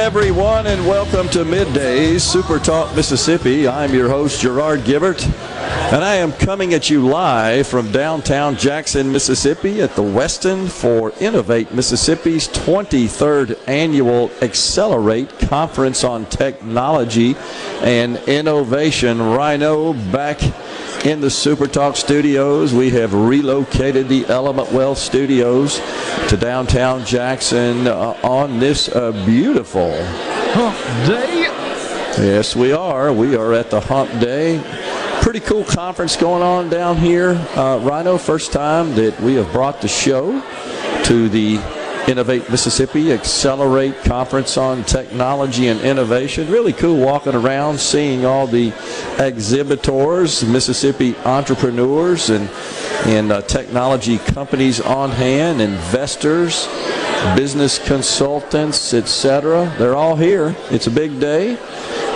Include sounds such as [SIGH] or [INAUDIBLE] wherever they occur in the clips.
Everyone, and welcome to Middays Super Talk Mississippi. I'm your host, Gerard Gibert, and I am coming at you live from downtown Jackson, Mississippi at the Westin for Innovate Mississippi's 23rd annual Accelerate Conference on Technology and Innovation. Rhino back in the Super Talk studios. We have relocated the Element Wealth studios to downtown Jackson uh, on this uh, beautiful hump day. Yes, we are. We are at the hump day. Pretty cool conference going on down here. Uh, Rhino, first time that we have brought the show to the Innovate Mississippi Accelerate Conference on Technology and Innovation. Really cool walking around, seeing all the exhibitors, Mississippi entrepreneurs, and and uh, technology companies on hand, investors, business consultants, etc. They're all here. It's a big day.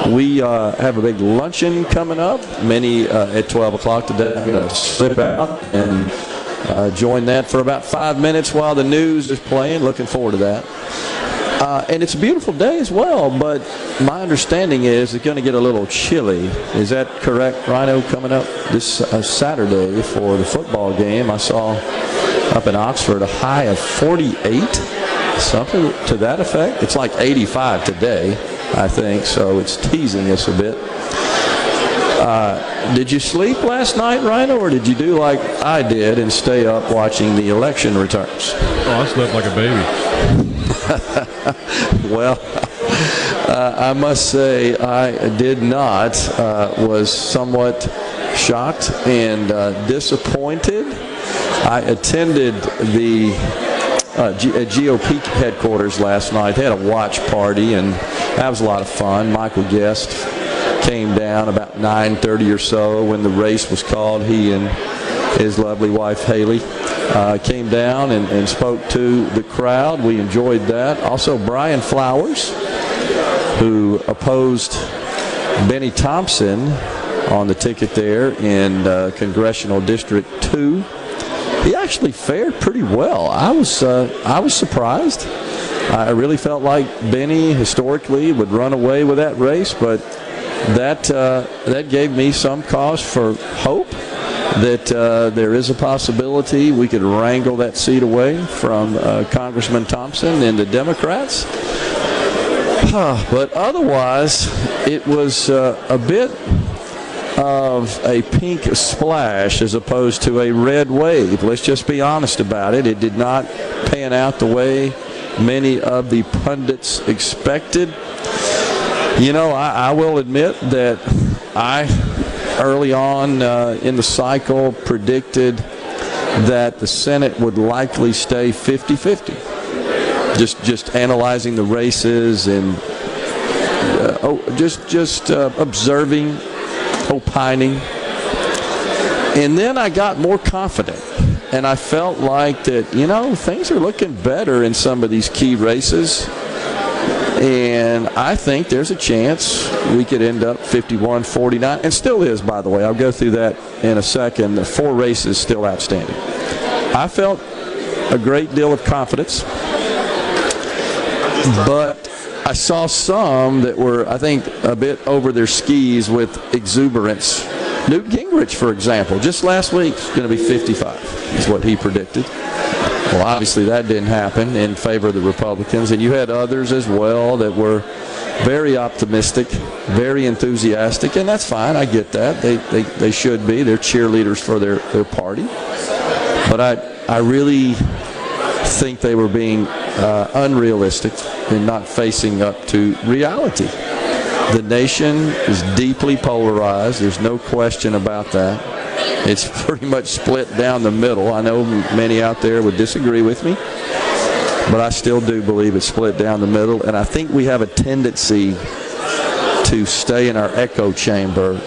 We uh, have a big luncheon coming up. Many uh, at 12 o'clock today. I'm going to slip out and uh, join that for about five minutes while the news is playing. Looking forward to that. Uh, and it's a beautiful day as well, but my understanding is it's going to get a little chilly. Is that correct, Rhino? Coming up this uh, Saturday for the football game, I saw up in Oxford a high of 48, something to that effect. It's like 85 today, I think, so it's teasing us a bit. Uh, did you sleep last night, Rhino, or did you do like I did and stay up watching the election returns? Oh, I slept like a baby. [LAUGHS] well, uh, I must say I did not. Uh, was somewhat shocked and uh, disappointed. I attended the uh, GOP headquarters last night. They had a watch party, and that was a lot of fun. Michael Guest came down about 9:30 or so when the race was called. He and his lovely wife Haley uh, came down and, and, spoke to the crowd. We enjoyed that. Also, Brian Flowers, who opposed Bennie Thompson on the ticket there in uh, Congressional District 2. He actually fared pretty well. I was uh, I was surprised. I really felt like Bennie historically would run away with that race, but that uh, that gave me some cause for hope that uh, there is a possibility we could wrangle that seat away from uh, Congressman Thompson and the Democrats. [SIGHS] but otherwise, it was uh, a bit of a pink splash as opposed to a red wave. Let's just be honest about it. It did not pan out the way many of the pundits expected. You know, I, I will admit that I, early on uh, in the cycle, predicted that the Senate would likely stay 50 50. Just, just analyzing the races and uh, oh, just, just uh, observing, opining. And then I got more confident and I felt like that, you know, things are looking better in some of these key races. And I think there's a chance we could end up 51 49, and still is, by the way. I'll go through that in a second. The four races still outstanding. I felt a great deal of confidence, but I saw some that were, I think, a bit over their skis with exuberance. Newt Gingrich, for example, just last week is going to be 55, is what he predicted. Well, obviously that didn't happen in favor of the Republicans, and you had others as well that were very optimistic, very enthusiastic, and that's fine. I get that. They, they, they should be. They're cheerleaders for their, their party. But I, I really think they were being uh, unrealistic and not facing up to reality. The nation is deeply polarized. There's no question about that. It's [LAUGHS] pretty much split down the middle. I know many out there would disagree with me, but I still do believe it's split down the middle. And I think we have a tendency to stay in our echo chamber.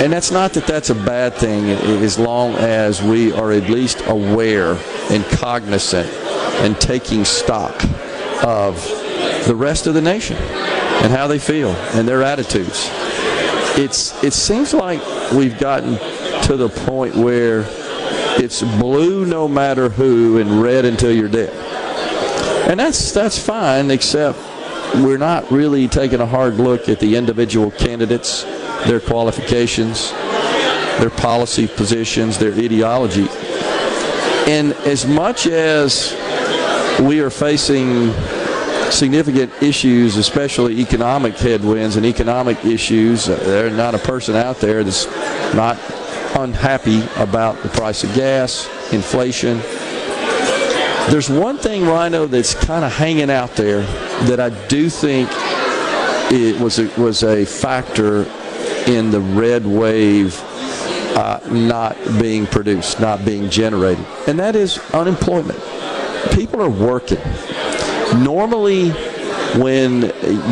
And that's not that that's a bad thing as long as we are at least aware and cognizant and taking stock of the rest of the nation and how they feel and their attitudes. It's it seems like we've gotten to the point where it's blue no matter who and red until you're dead. And that's that's fine except we're not really taking a hard look at the individual candidates, their qualifications, their policy positions, their ideology. And as much as we are facing significant issues, especially economic headwinds and economic issues. Uh, there's not a person out there that's not unhappy about the price of gas, inflation. There's one thing, Rhino, that's kind of hanging out there that I do think it was a, was a factor in the red wave uh, not being produced, not being generated, and that is unemployment. People are working. Normally when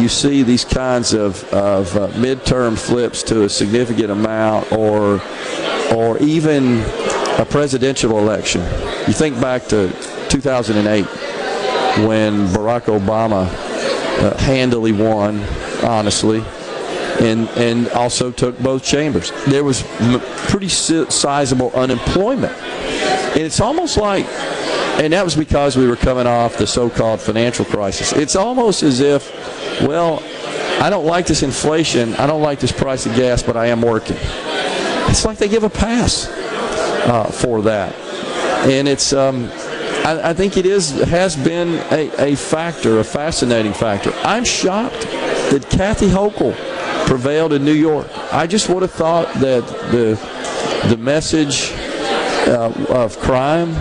you see these kinds of, of uh, midterm flips to a significant amount or or even a presidential election you think back to 2008 when Barack Obama uh, handily won honestly and and also took both chambers. There was m- pretty sizable unemployment. And it's almost like and that was because we were coming off the so-called financial crisis. It's almost as if, well, I don't like this inflation, I don't like this price of gas, but I am working. It's like they give a pass uh, for that, and it's. Um, I, I, think it is has been a, a factor, a fascinating factor. I'm shocked that Kathy Hochul prevailed in New York. I just would have thought that the the message uh, of crime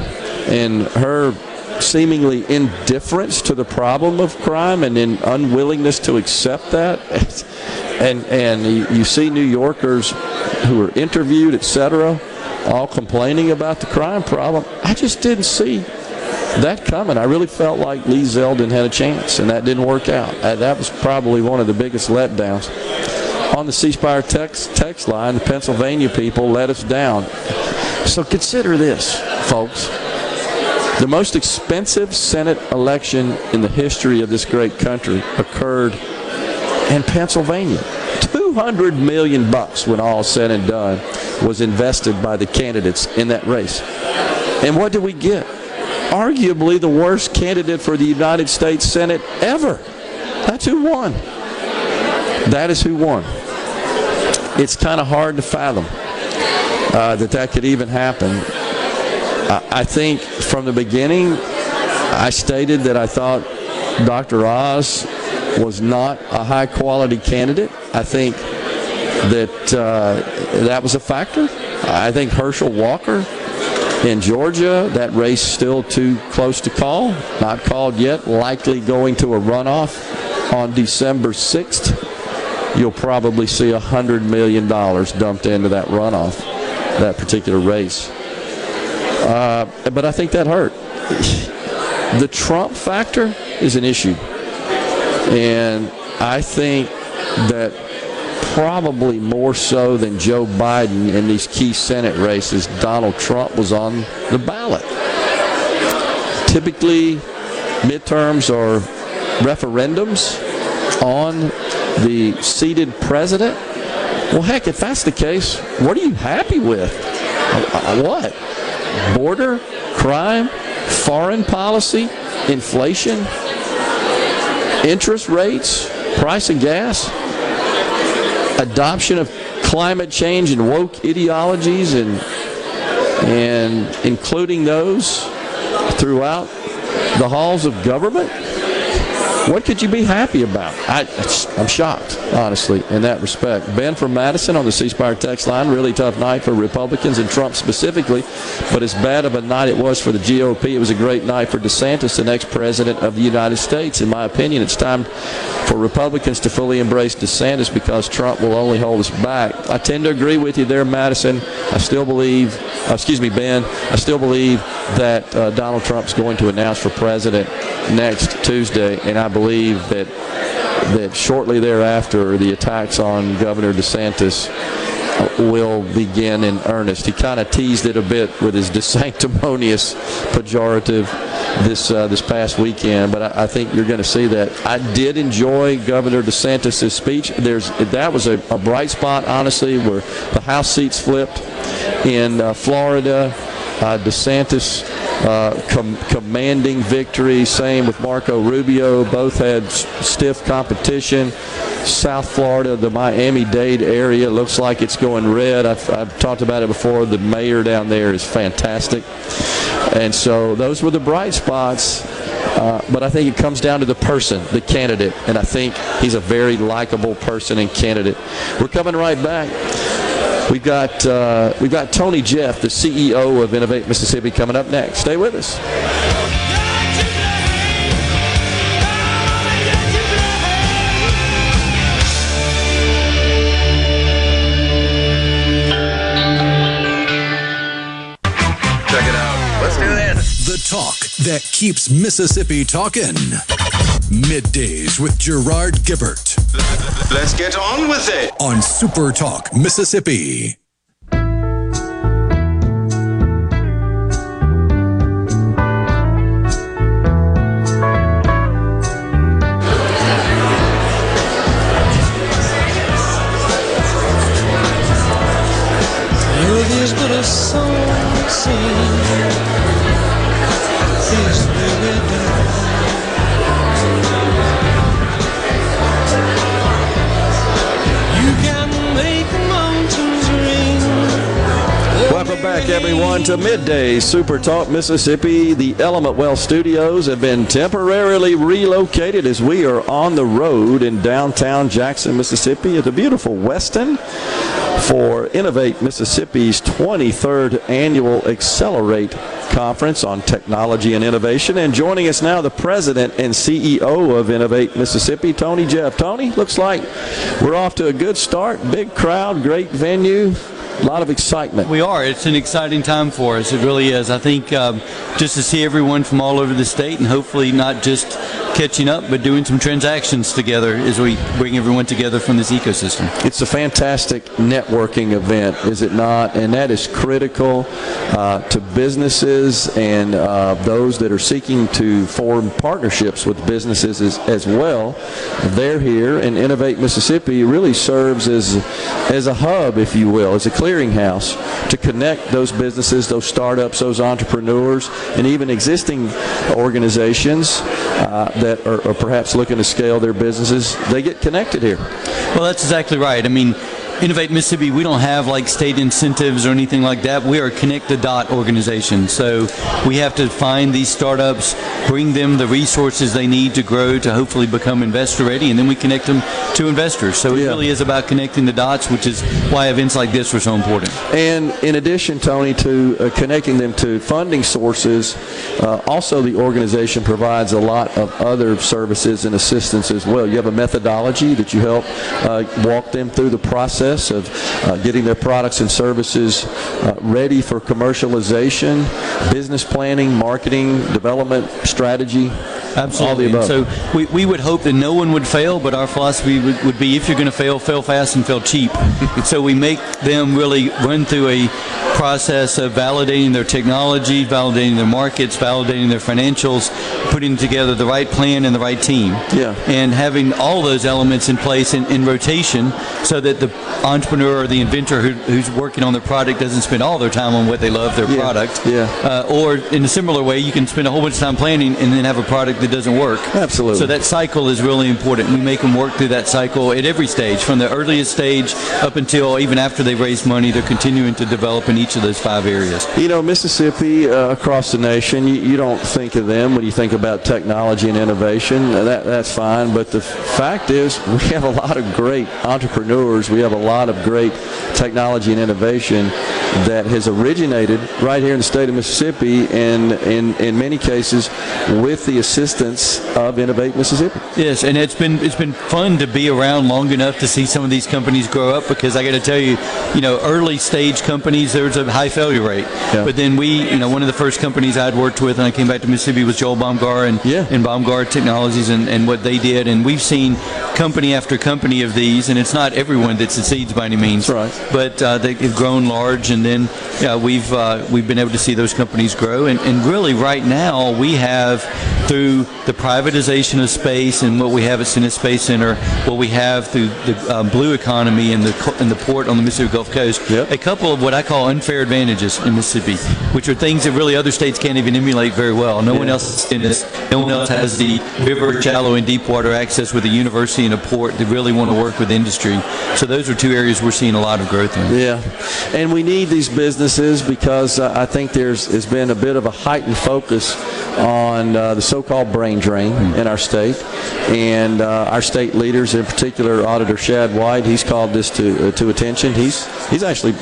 and her seemingly indifference to the problem of crime and in unwillingness to accept that. [LAUGHS] And and you, see New Yorkers who are interviewed etc all complaining about the crime problem. I just didn't see that coming. I really felt like Lee Zeldin had a chance and that didn't work out. Uh, that was probably one of the biggest letdowns. On the C Spire text text line the Pennsylvania people let us down. So consider this folks the most expensive Senate election in the history of this great country occurred in Pennsylvania. 200 million bucks when all said and done was invested by the candidates in that race. And what did we get? Arguably the worst candidate for the United States Senate ever. That's who won. That is who won. It's kind of hard to fathom uh, that that could even happen. I think from the beginning, I stated that I thought Dr. Oz was not a high quality candidate. I think that uh, that was a factor. I think Herschel Walker in Georgia, that race still too close to call. Not called yet, likely going to a runoff on December 6th. You'll probably see $100 million dumped into that runoff, that particular race. Uh, but I think that hurt. The Trump factor is an issue. And I think that probably more so than Joe Biden in these key Senate races, Donald Trump was on the ballot. Typically, midterms are referendums on the seated president. Well, heck, if that's the case, what are you happy with? Uh, what? Border, crime, foreign policy, inflation, interest rates, price of gas, adoption of climate change and woke ideologies and and including those throughout the halls of government. What could you be happy about? I, I'm shocked, honestly, in that respect. Ben from Madison on the C text line. Really tough night for Republicans and Trump specifically, but as bad of a night it was for the GOP, it was a great night for DeSantis, the next president of the United States. In my opinion, it's time for Republicans to fully embrace DeSantis because Trump will only hold us back. I tend to agree with you there, Madison. I still believe, uh, excuse me, Ben, I still believe that uh, Donald Trump's going to announce for president next Tuesday, and I believe that that shortly thereafter the attacks on Governor DeSantis will begin in earnest. He kind of teased it a bit with his [LAUGHS] sanctimonious pejorative this uh, this past weekend, but I, I think you're going to see that. I did enjoy Governor DeSantis' speech. There's that was a, a bright spot, honestly, where the House seats flipped in uh, Florida. Uh, DeSantis uh, com- commanding victory. Same with Marco Rubio. Both had s- stiff competition. South Florida, the Miami Dade area, looks like it's going red. I've, I've talked about it before. The mayor down there is fantastic. And so those were the bright spots. Uh, but I think it comes down to the person, the candidate, and I think he's a very likable person and candidate. We're coming right back. We've got uh, we've got Tony Jeff, the CEO of Innovate Mississippi, coming up next. Stay with us. Check it out. Let's do this. The talk that keeps Mississippi talking. Middays with Gerard Gibert Let's get on with it. on Super Talk Mississippi. Love Welcome back, everyone, to Midday Super Talk Mississippi. The Element Wealth Studios have been temporarily relocated as we are on the road in downtown Jackson, Mississippi at the beautiful Westin for Innovate Mississippi's 23rd annual Accelerate Conference on Technology and Innovation. And joining us now, the president and CEO of Innovate Mississippi, Tony Jeff. Tony, looks like we're off to a good start. Big crowd, great venue, a lot of excitement. We are. It's an exciting time for us. It really is. I think um, just to see everyone from all over the state and hopefully not just catching up, but doing some transactions together as we bring everyone together from this ecosystem. It's a fantastic networking event, is it not? And that is critical uh, to businesses and uh, those that are seeking to form partnerships with businesses as, as well. They're here, and Innovate Mississippi really serves as as a hub, if you will, as a clearinghouse to connect those businesses, those startups, those entrepreneurs, and even existing organizations uh, that are, are perhaps looking to scale their businesses. They get connected here. Well, that's exactly right. I mean, Innovate Mississippi, we don't have like state incentives or anything like that. We are a connect the dot organization. So we have to find these startups, bring them the resources they need to grow to hopefully become investor ready, and then we connect them to investors. So it Yeah. really is about connecting the dots, which is why events like this were so important. And in addition, Tony, to uh, connecting them to funding sources, uh, also the organization provides a lot of other services and assistance as well. You have a methodology that you help uh, walk them through the process of uh, getting their products and services uh, ready for commercialization, business planning, marketing, development, strategy. Absolutely. All the above. so we, we would hope that no one would fail, but our philosophy would, would be if you're going to fail, fail fast and fail cheap. [LAUGHS] so we make them really run through a process of validating their technology, validating their markets, validating their financials, putting together the right plan and the right team. Yeah. And having all those elements in place in, in rotation so that the entrepreneur or the inventor who, who's working on their product doesn't spend all their time on what they love, their Yeah. product. Yeah. Uh, or in a similar way, you can spend a whole bunch of time planning and then have a product that doesn't work. Absolutely. So that cycle is really important. We make them work through that cycle at every stage, from the earliest stage up until even after they've raised money. They're continuing to develop in each of those five areas. You know, Mississippi, uh, across the nation, you, you don't think of them when you think about technology and innovation. That, that's fine. But the fact is, [LAUGHS] we have a lot of great entrepreneurs. We have a lot of great technology and innovation that has originated right here in the state of Mississippi and in, in many cases with the assistance of Innovate Mississippi. Yes, and it's been it's been fun to be around long enough to see some of these companies grow up because I got to tell you, you know, early stage companies there's a high failure rate. Yeah. But then we, you know, one of the first companies I'd worked with, and I came back to Mississippi was Joel Bomgar and Yeah. and Bomgar Technologies and, and what they did, and we've seen company after company of these, and it's not everyone that succeeds by any means. That's right. But uh, they've grown large, and then yeah, we've uh, we've been able to see those companies grow, and, and really right now we have through the privatization of space and what we have at Stennis Space Center, what we have through the um, blue economy and the and the port on the Mississippi Gulf Coast, Yep. a couple of what I call unfair advantages in Mississippi, which are things that really other states can't even emulate very well. No one else is in this. No one else has the river, shallow, and deep water access with a university and a port that really want to work with industry. So those are two areas we're seeing a lot of growth in. Yeah, and we need these businesses because uh, I think there's has been a bit of a heightened focus on uh, the so-called brain drain in our state, and uh, our state leaders, in particular Auditor Shad White, he's called this to uh, to attention. He's he's actually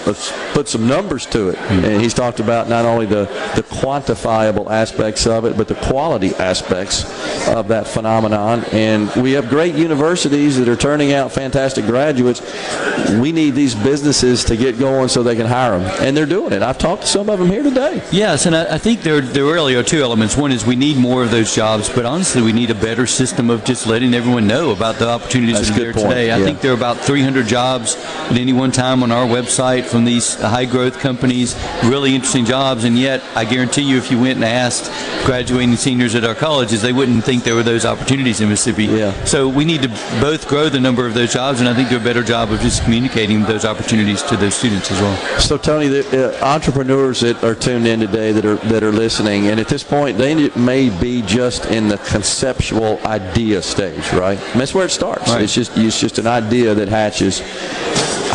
put some numbers to it, and he's talked about not only the the quantifiable aspects of it, but the quality aspects of that phenomenon. And we have great universities that are turning out fantastic graduates. We need these businesses to get going so they can hire them, and they're doing it. I've talked to some of them here today. Yes, and I, I think there there really are two elements. One is we need more of those jobs, but honestly, we need a better system of just letting everyone know about the opportunities That's that are there point, today. I yeah. think there are about 300 jobs at any one time on our website from these high growth companies, really interesting jobs, and yet I guarantee you, if you went and asked graduating seniors at our colleges, they wouldn't think there were those opportunities in Mississippi. Yeah. So we need to both grow the number of those jobs, and I think do a better job of just communicating those opportunities to those students as well. So, Tony, the uh, entrepreneurs that are tuned in today that are that are listening, and at this point, they may be just in the conceptual idea stage, right? And that's where it starts. Right. It's just it's just an idea that hatches.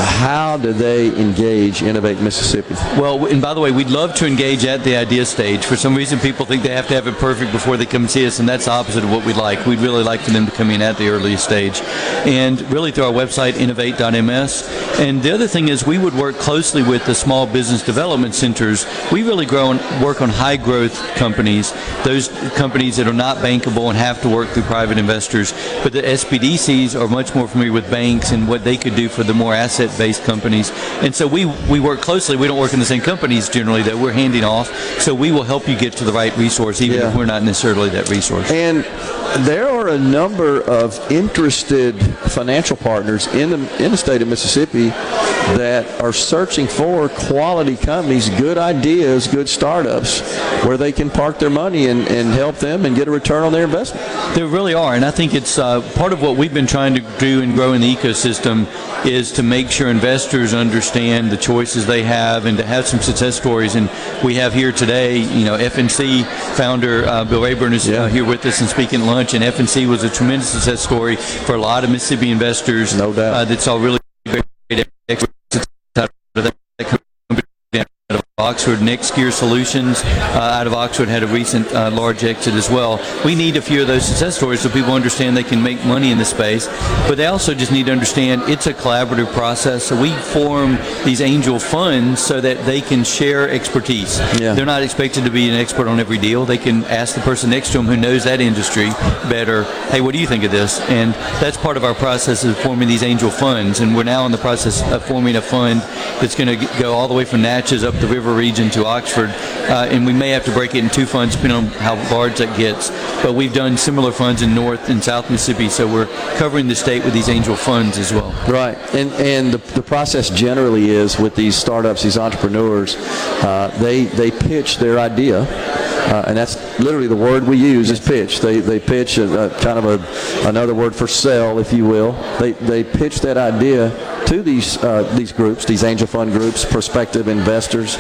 How do they engage Innovate Mississippi? Well, and by the way, we'd love to engage at the idea stage. For some reason, people think they have to have it perfect before they come see us, and that's the opposite of what we'd like. We'd really like for them to come in at the earliest stage, and really through our website, innovate.ms. And the other thing is, we would work closely with the small business development centers. We really grow and work on high growth companies, those companies that are not bankable and have to work through private investors. But the SBDCs are much more familiar with banks and what they could do for the more asset-based companies. And so we we work closely. We don't work in the same companies generally that we're handing off. So we will help you get to the right resource, even Yeah. if we're not necessarily that resource. And there are a number of interested financial partners in the in the state of Mississippi that are searching for quality companies, good ideas, good startups, where they can park their money and, and help them and get a return on their investment. There really are, and I think it's uh, part of what we've been trying to do and grow in the ecosystem is to make sure investors understand the choices they have and to have some success stories. And we have here today, you know, FNC founder uh, Bill Rayburn is Yeah. uh, here with us and speaking at lunch. And FNC was a tremendous success story for a lot of Mississippi investors. No doubt. Uh, that saw really great exits out of that company out of Oxford. Next Gear Solutions uh, out of Oxford had a recent uh, large exit as well. We need a few of those success stories so people understand they can make money in this space, but they also just need to understand it's a collaborative process. So we form these angel funds so that they can share expertise. Yeah. They're not expected to be an expert on every deal. They can ask the person next to them who knows that industry better, hey, what do you think of this? And that's part of our process of forming these angel funds. And we're now in the process of forming a fund that's going to go all the way from Natchez up the river region to Oxford. Uh, and we may have to break it in two funds depending on how large that gets. But we've done similar funds in North and South Mississippi, so we're covering the state with these angel funds as well. Right, and and the, the process generally is with these startups, these entrepreneurs, uh, they they pitch their idea, uh, and that's literally the word we use is pitch. They they pitch a, a kind of a another word for sell, if you will. They they pitch that idea to these uh, these groups, these angel fund groups, prospective investors,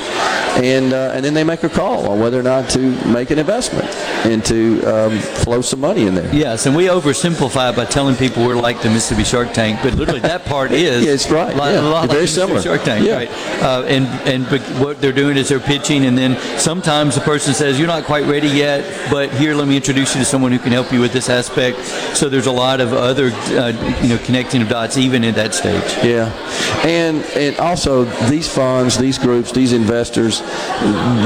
and uh, and then they make a call on whether or not to make an investment and to um, flow some money in there. Yes, and we oversimplify by telling people we're like the Mississippi Shark Tank, but literally that part [LAUGHS] is Yeah, it's right. a lot, Yeah, you're like very similar. Shark Tank, Yeah. right? Uh, and and but what they're doing is they're pitching, and then sometimes the person says you're not quite ready yet, but here let me introduce you to someone who can help you with this aspect. So there's a lot of other uh, you know connecting of dots even at that stage. Yeah, and and also these funds, these groups, these investors,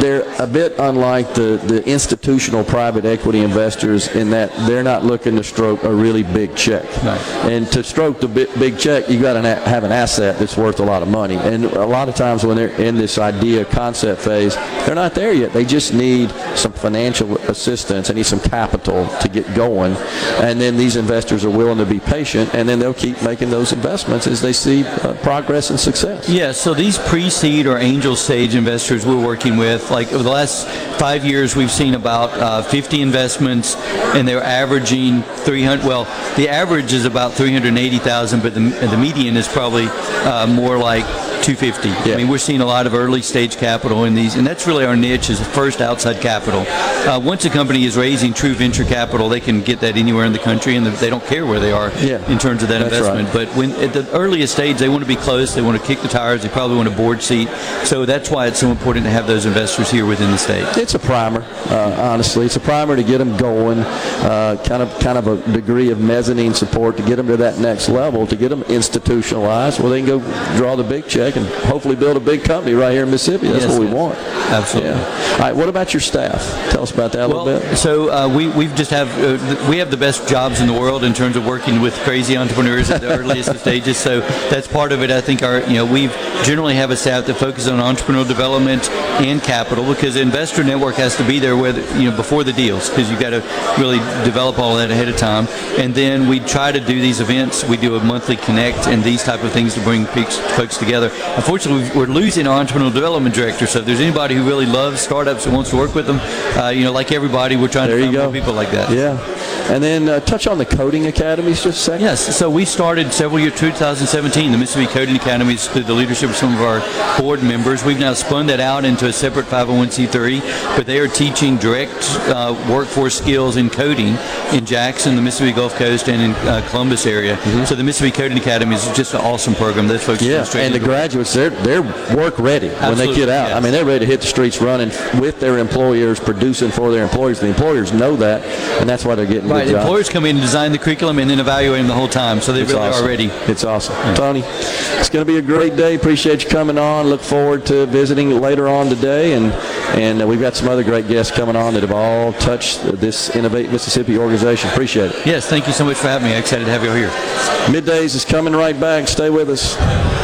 they're a bit unlike the the institutional private equity investors in that they're not looking to stroke a really big check. Right. And to stroke the big, big check, you got to have an asset that's worth a lot of money. And a lot of times when they're in this idea concept phase, they're not there yet. They just need some financial assistance. They need some capital to get going. And then these investors are willing to be patient, and then they'll keep making those investments as they see uh, progress and success. Yeah, so these pre-seed or angel stage investors we're working with, like over the last five years, we've seen about uh, 50 investments, and they're averaging 300. Well, the average is about 380,000, but the, the median is probably uh, more like 250. Yeah. I mean, we're seeing a lot of early stage capital in these, and that's really our niche is first outside capital. Uh, once a company is raising true venture capital, they can get that anywhere in the country, and they don't care where they are Yeah. in terms of that That's right. investment. But when at the earliest stage, they want to be close. They want to kick the tires. They probably want a board seat. So that's why it's so important to have those investors here within the state. It's a primer, uh, honestly. It's a primer to get them going, uh, kind of kind of a degree of mezzanine support to get them to that next level, to get them institutionalized, where they can go draw the big check and hopefully build a big company right here in Mississippi. That's Yes, what we yes. want. Absolutely. Yeah. All right. What about your staff? Tell us about that a Well, little bit. so uh, we we just have uh, we have the best jobs in the world in terms of working with crazy entrepreneurs at the [LAUGHS] earliest stages. So that's part of it. I think our you know we generally have a staff that focuses on entrepreneurial development and capital because the investor network has to be there with you know before the deals because you've got to really develop all that ahead of time. And then we try to do these events. We do a monthly connect and these type of things to bring folks together. Unfortunately, we're losing our entrepreneurial development director. So if there's anybody who really loves startups and wants to work with them, uh, you know, like everybody, we're trying There to find more people like that. Yeah. And then uh, touch on the coding academies just a second. Yes, so we started several years, 2017, the Mississippi Coding Academies through the leadership of some of our board members. We've now spun that out into a separate 501c3, but they are teaching direct uh, workforce skills in coding in Jackson, the Mississippi Gulf Coast, and in uh, Columbus area. So the Mississippi Coding Academies is just an awesome program. Those folks Mm-hmm. Yeah, and the graduates, they're they're work ready when they get out. yes. I mean, they're ready to hit the streets running with their employers, producing for their employers. The employers know that, and that's why they're getting Right, jobs. employers come in and design the curriculum and then evaluate them the whole time, so they It's really awesome. are ready. It's awesome. Tony, it's going to be a great day. Appreciate you coming on. Look forward to visiting later on today. And, and uh, we've got some other great guests coming on that have all touched this Innovate Mississippi organization. Appreciate it. Yes, thank you so much for having me. Excited to have you here. Middays is coming right back. Stay with us.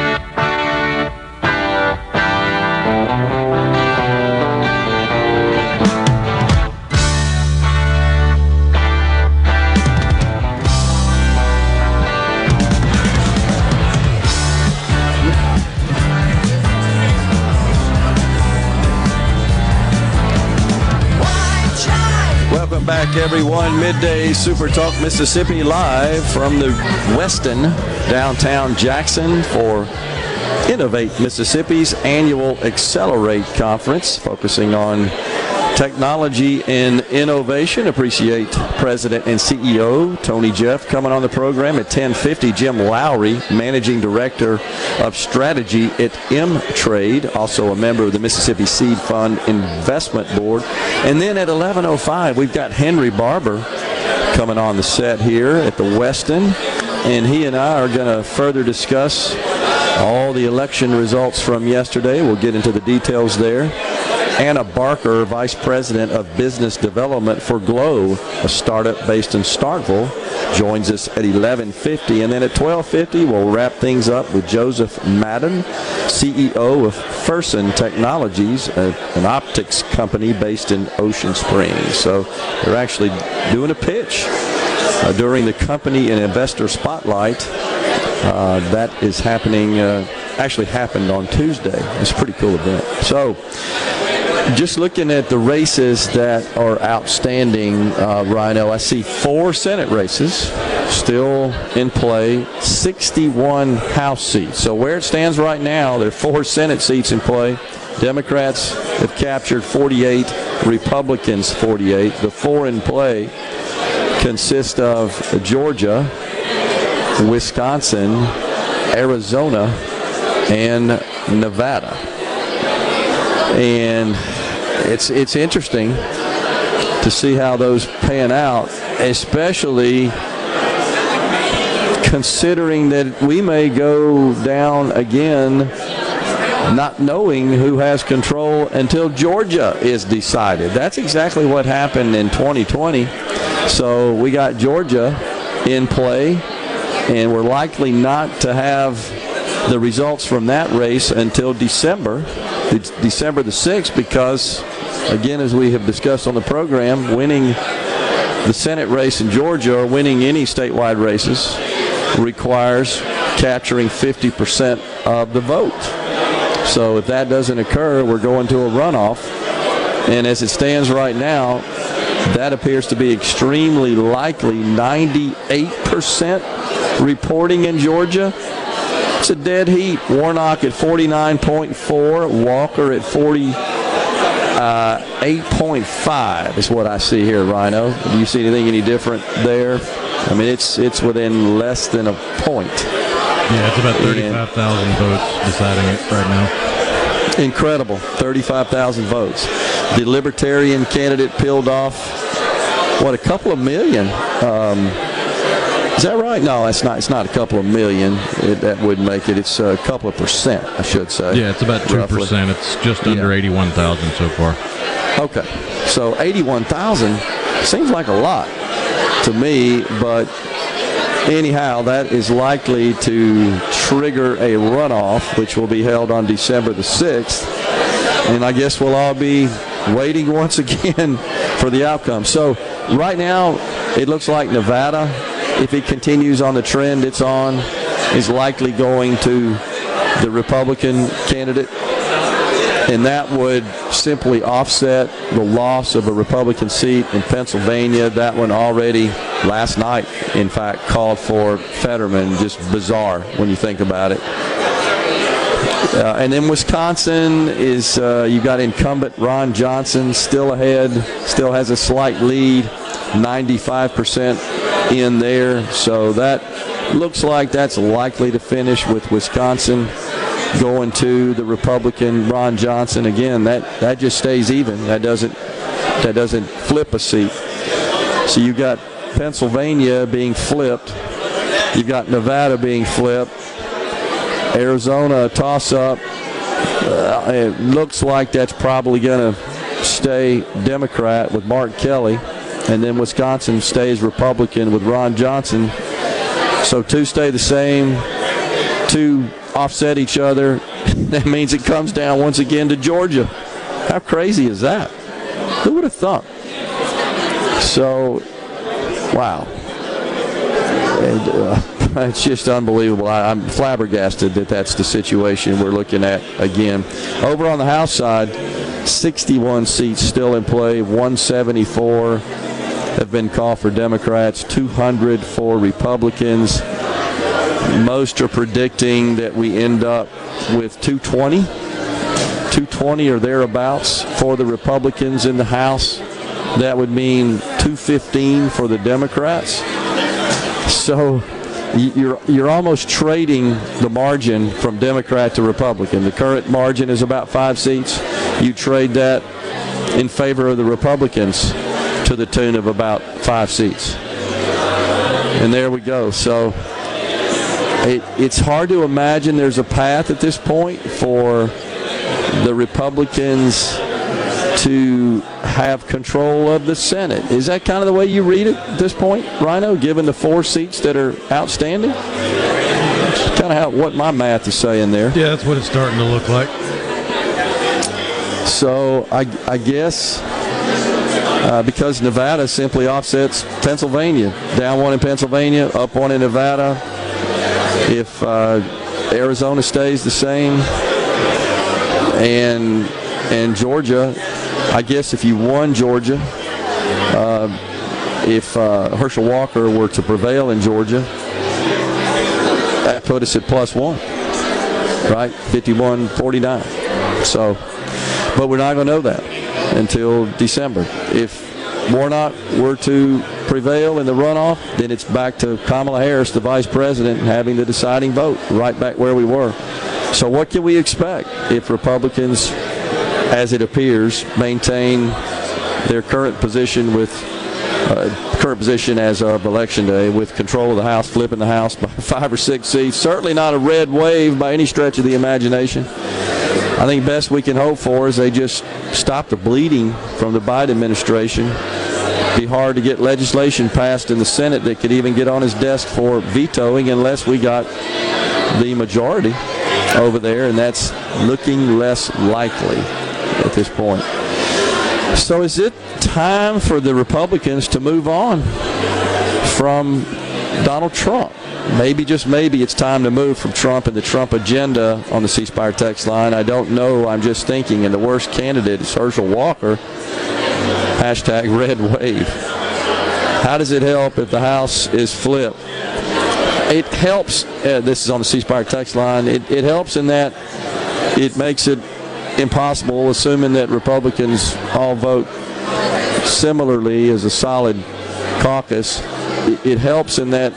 Back, everyone. Midday Super Talk Mississippi live from the Westin downtown Jackson for Innovate Mississippi's annual Accelerate Conference, focusing on technology and innovation. Appreciate President and CEO Tony Jeff coming on the program at 10:50. Jim Lowry, Managing Director of Strategy at M Trade, also a member of the Mississippi Seed Fund Investment Board. And then at 11:05, we've got Henry Barbour coming on the set here at the Westin, and he and I are going to further discuss all the election results from yesterday. We'll get into the details there. Anna Barker, Vice President of Business Development for Glow, a startup based in Starkville, joins us at 11:50, and then at 12:50 we'll wrap things up with Joseph Madden, CEO of Ferson Technologies, an optics company based in Ocean Springs. So they're actually doing a pitch uh, during the company and investor spotlight. Uh, that is happening, uh, actually happened on Tuesday. It's a pretty cool event. So, just looking at the races that are outstanding, uh, Rhino, I see four Senate races still in play, 61 House seats. So where it stands right now, there are four [LAUGHS] Senate seats in play. Democrats have captured 48, Republicans 48. The four in play consist of Georgia, Wisconsin, Arizona, and Nevada. And it's it's interesting to see how those pan out, especially considering that we may go down again not knowing who has control until Georgia is decided. That's exactly what happened in 2020. So we got Georgia in play, and we're likely not to have the results from that race until December, December the 6th, because, again, as we have discussed on the program, winning the Senate race in Georgia or winning any statewide races requires capturing 50% of the vote. So if that doesn't occur, we're going to a runoff. And as it stands right now, that appears to be extremely likely. 98% reporting in Georgia. It's a dead heat. Warnock at 49.4, Walker at 48.5 is what I see here, Rhino. Do you see anything any different there? I mean, it's it's within less than a point. Yeah, it's about 35,000 votes deciding it right now. Incredible. 35,000 votes. The Libertarian candidate peeled off, what, a couple of million? Um, is that right? No, it's not. It's not a couple of million. It, that would make it. It's a couple of percent, I should say. Yeah, it's about 2%. It's just under Yeah. 81,000 so far. Okay. So 81,000 seems like a lot to me, but anyhow, that is likely to trigger a runoff, which will be held on December the 6th. And I guess we'll all be waiting [LAUGHS] once again for the outcome. So right now, it looks like Nevada, if it continues on the trend it's on, is likely going to the Republican candidate and that would simply offset the loss of a Republican seat in Pennsylvania. That one already last night, in fact, called for Fetterman. Just bizarre when you think about it. Uh, and then Wisconsin is uh, you got incumbent Ron Johnson still ahead, still has a slight lead, 95% in there. So that looks like that's likely to finish with Wisconsin going to the Republican Ron Johnson again. That that just stays even. That doesn't that doesn't flip a seat. So you've got Pennsylvania being flipped. You've got Nevada being flipped. Arizona toss up. Uh, it looks like that's probably going to stay Democrat with Mark Kelly, and then Wisconsin stays Republican with Ron Johnson. So two stay the same, two offset each other. [LAUGHS] that means it comes down once again to Georgia. How crazy is that? Who would have thought? So, wow. And, uh, [LAUGHS] it's just unbelievable. I, I'm flabbergasted that that's the situation we're looking at again. Over on the House side, 61 seats still in play, 174 have been called for Democrats, 200 for Republicans. Most are predicting that we end up with 220, 220 or thereabouts for the Republicans in the House. That would mean 215 for the Democrats. So you're you're almost trading the margin from Democrat to Republican. The current margin is about five seats. You trade that in favor of the Republicans to the tune of about five seats. And there we go. So it, it's hard to imagine there's a path at this point for the Republicans to have control of the Senate. Is that kind of the way you read it at this point, Rhino, given the four seats that are outstanding? Kind of how, what my math is saying there. Yeah, that's what it's starting to look like. So I, I guess uh, because Nevada simply offsets Pennsylvania. Down one in Pennsylvania, up one in Nevada. If uh, Arizona stays the same, and and Georgia, I guess if you won Georgia, uh, if uh, Herschel Walker were to prevail in Georgia, that put us at plus one, right? 51 49. So, but we're not going to know that until December. If Warnock were to prevail in the runoff, then it's back to Kamala Harris, the vice president, having the deciding vote, right back where we were. So, what can we expect if Republicans, as it appears, maintain their current position with uh, current position as of election day with control of the House, flipping the House by [LAUGHS] five or six seats. Certainly not a red wave by any stretch of the imagination. I think best we can hope for is they just stop the bleeding from the Biden administration. It'd Be hard to get legislation passed in the Senate that could even get on his desk for vetoing unless we got the majority over there, and that's looking less likely at this point. So is it time for the Republicans to move on from Donald Trump? Maybe, just maybe, it's time to move from Trump and the Trump agenda on the C Spire text line. I don't know. I'm just thinking. And the worst candidate is Herschel Walker. Hashtag [LAUGHS] red wave. How does it help if the House is flipped? It helps. Uh, this is on the C Spire text line. It, it helps in that it makes it impossible, assuming that Republicans all vote similarly as a solid caucus. It, it helps in that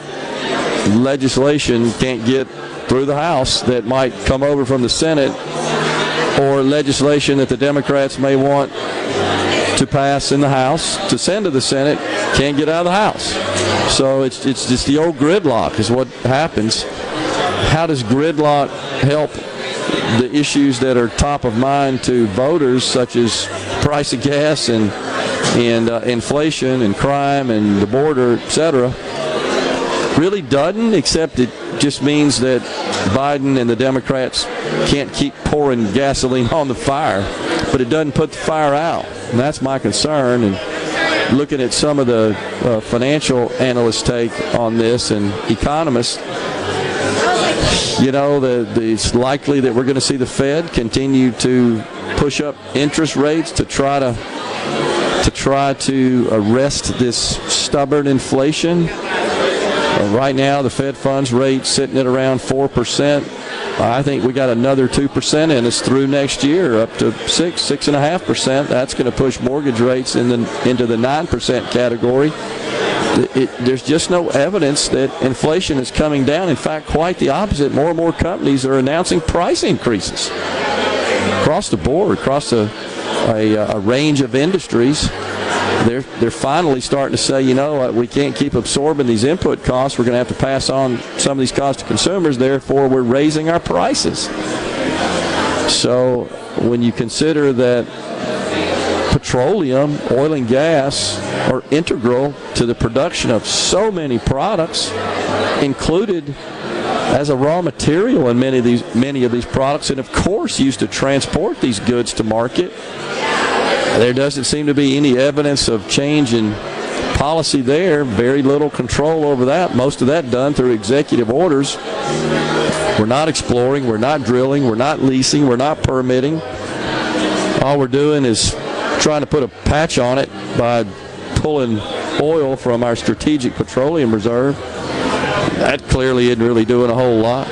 legislation can't get through the House that might come over from the Senate or legislation that the Democrats may want to pass in the House to send to the Senate can't get out of the House. So it's it's just the old gridlock is what happens. How does gridlock help the issues that are top of mind to voters, such as price of gas and and uh, inflation and crime and the border, et cetera? Really doesn't, except it just means that Biden and the Democrats can't keep pouring gasoline on the fire, but it doesn't put the fire out. And that's my concern. And looking at some of the uh, financial analysts' take on this and economists, you know, the, the, it's likely that we're going to see the Fed continue to push up interest rates to try to to try to arrest this stubborn inflation. Right now, the Fed funds rate sitting at around four percent. I think we got another two percent in us through next year, up to six, six and a half percent. That's going to push mortgage rates in the into the nine percent category. It, it, there's just no evidence that inflation is coming down. In fact, quite the opposite. More and more companies are announcing price increases across the board, across a, a, a range of industries. They're, they're finally starting to say, you know, we can't keep absorbing these input costs. We're going to have to pass on some of these costs to consumers. Therefore, we're raising our prices. So when you consider that petroleum, oil and gas are integral to the production of so many products, included as a raw material in many of these many of these products, and of course used to transport these goods to market. There doesn't seem to be any evidence of change in policy there. Very little control over that. Most of that done through executive orders. We're not exploring, we're not drilling, we're not leasing, we're not permitting. All we're doing is trying to put a patch on it by pulling oil from our strategic petroleum reserve. That clearly isn't really doing a whole lot.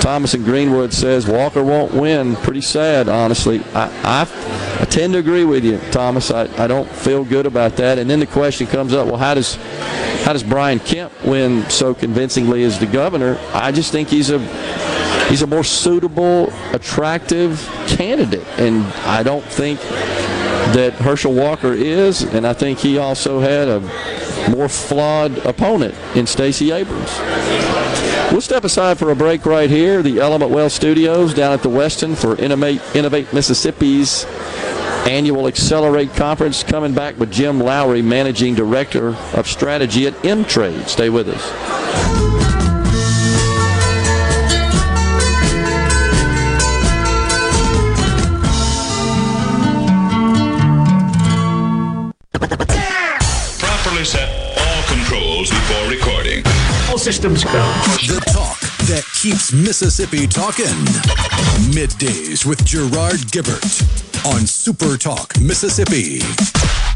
Thomas and Greenwood says Walker won't win. Pretty sad, honestly. I, I, I tend to agree with you, Thomas. I, I don't feel good about that. And then the question comes up: Well, how does how does Brian Kemp win so convincingly as the governor? I just think he's a he's a more suitable, attractive candidate, and I don't think that Herschel Walker is. And I think he also had a more flawed opponent in Stacey Abrams. We'll step aside for a break right here. The Element Wealth Studios down at the Westin for Innovate, Innovate Mississippi's annual Accelerate Conference. Coming back with Jim Lowry, Managing Director of Strategy at M Trade. Stay with us. Properly set all controls before recording. Systems go. The talk that keeps Mississippi talking. Middays with Gerard Gibert on Super Talk Mississippi.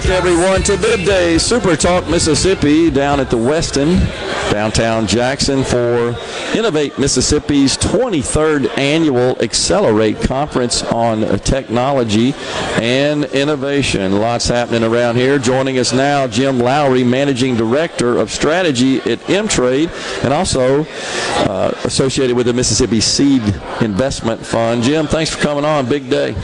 Back, everyone, to Midday Super Talk Mississippi down at the Westin, downtown Jackson, for Innovate Mississippi's 23rd annual Accelerate Conference on Technology and Innovation. Lots happening around here. Joining us now, Jim Lowry, Managing Director of Strategy at M-Trade, and also uh, associated with the Mississippi Seed Investment Fund. Jim, thanks for coming on. Big day.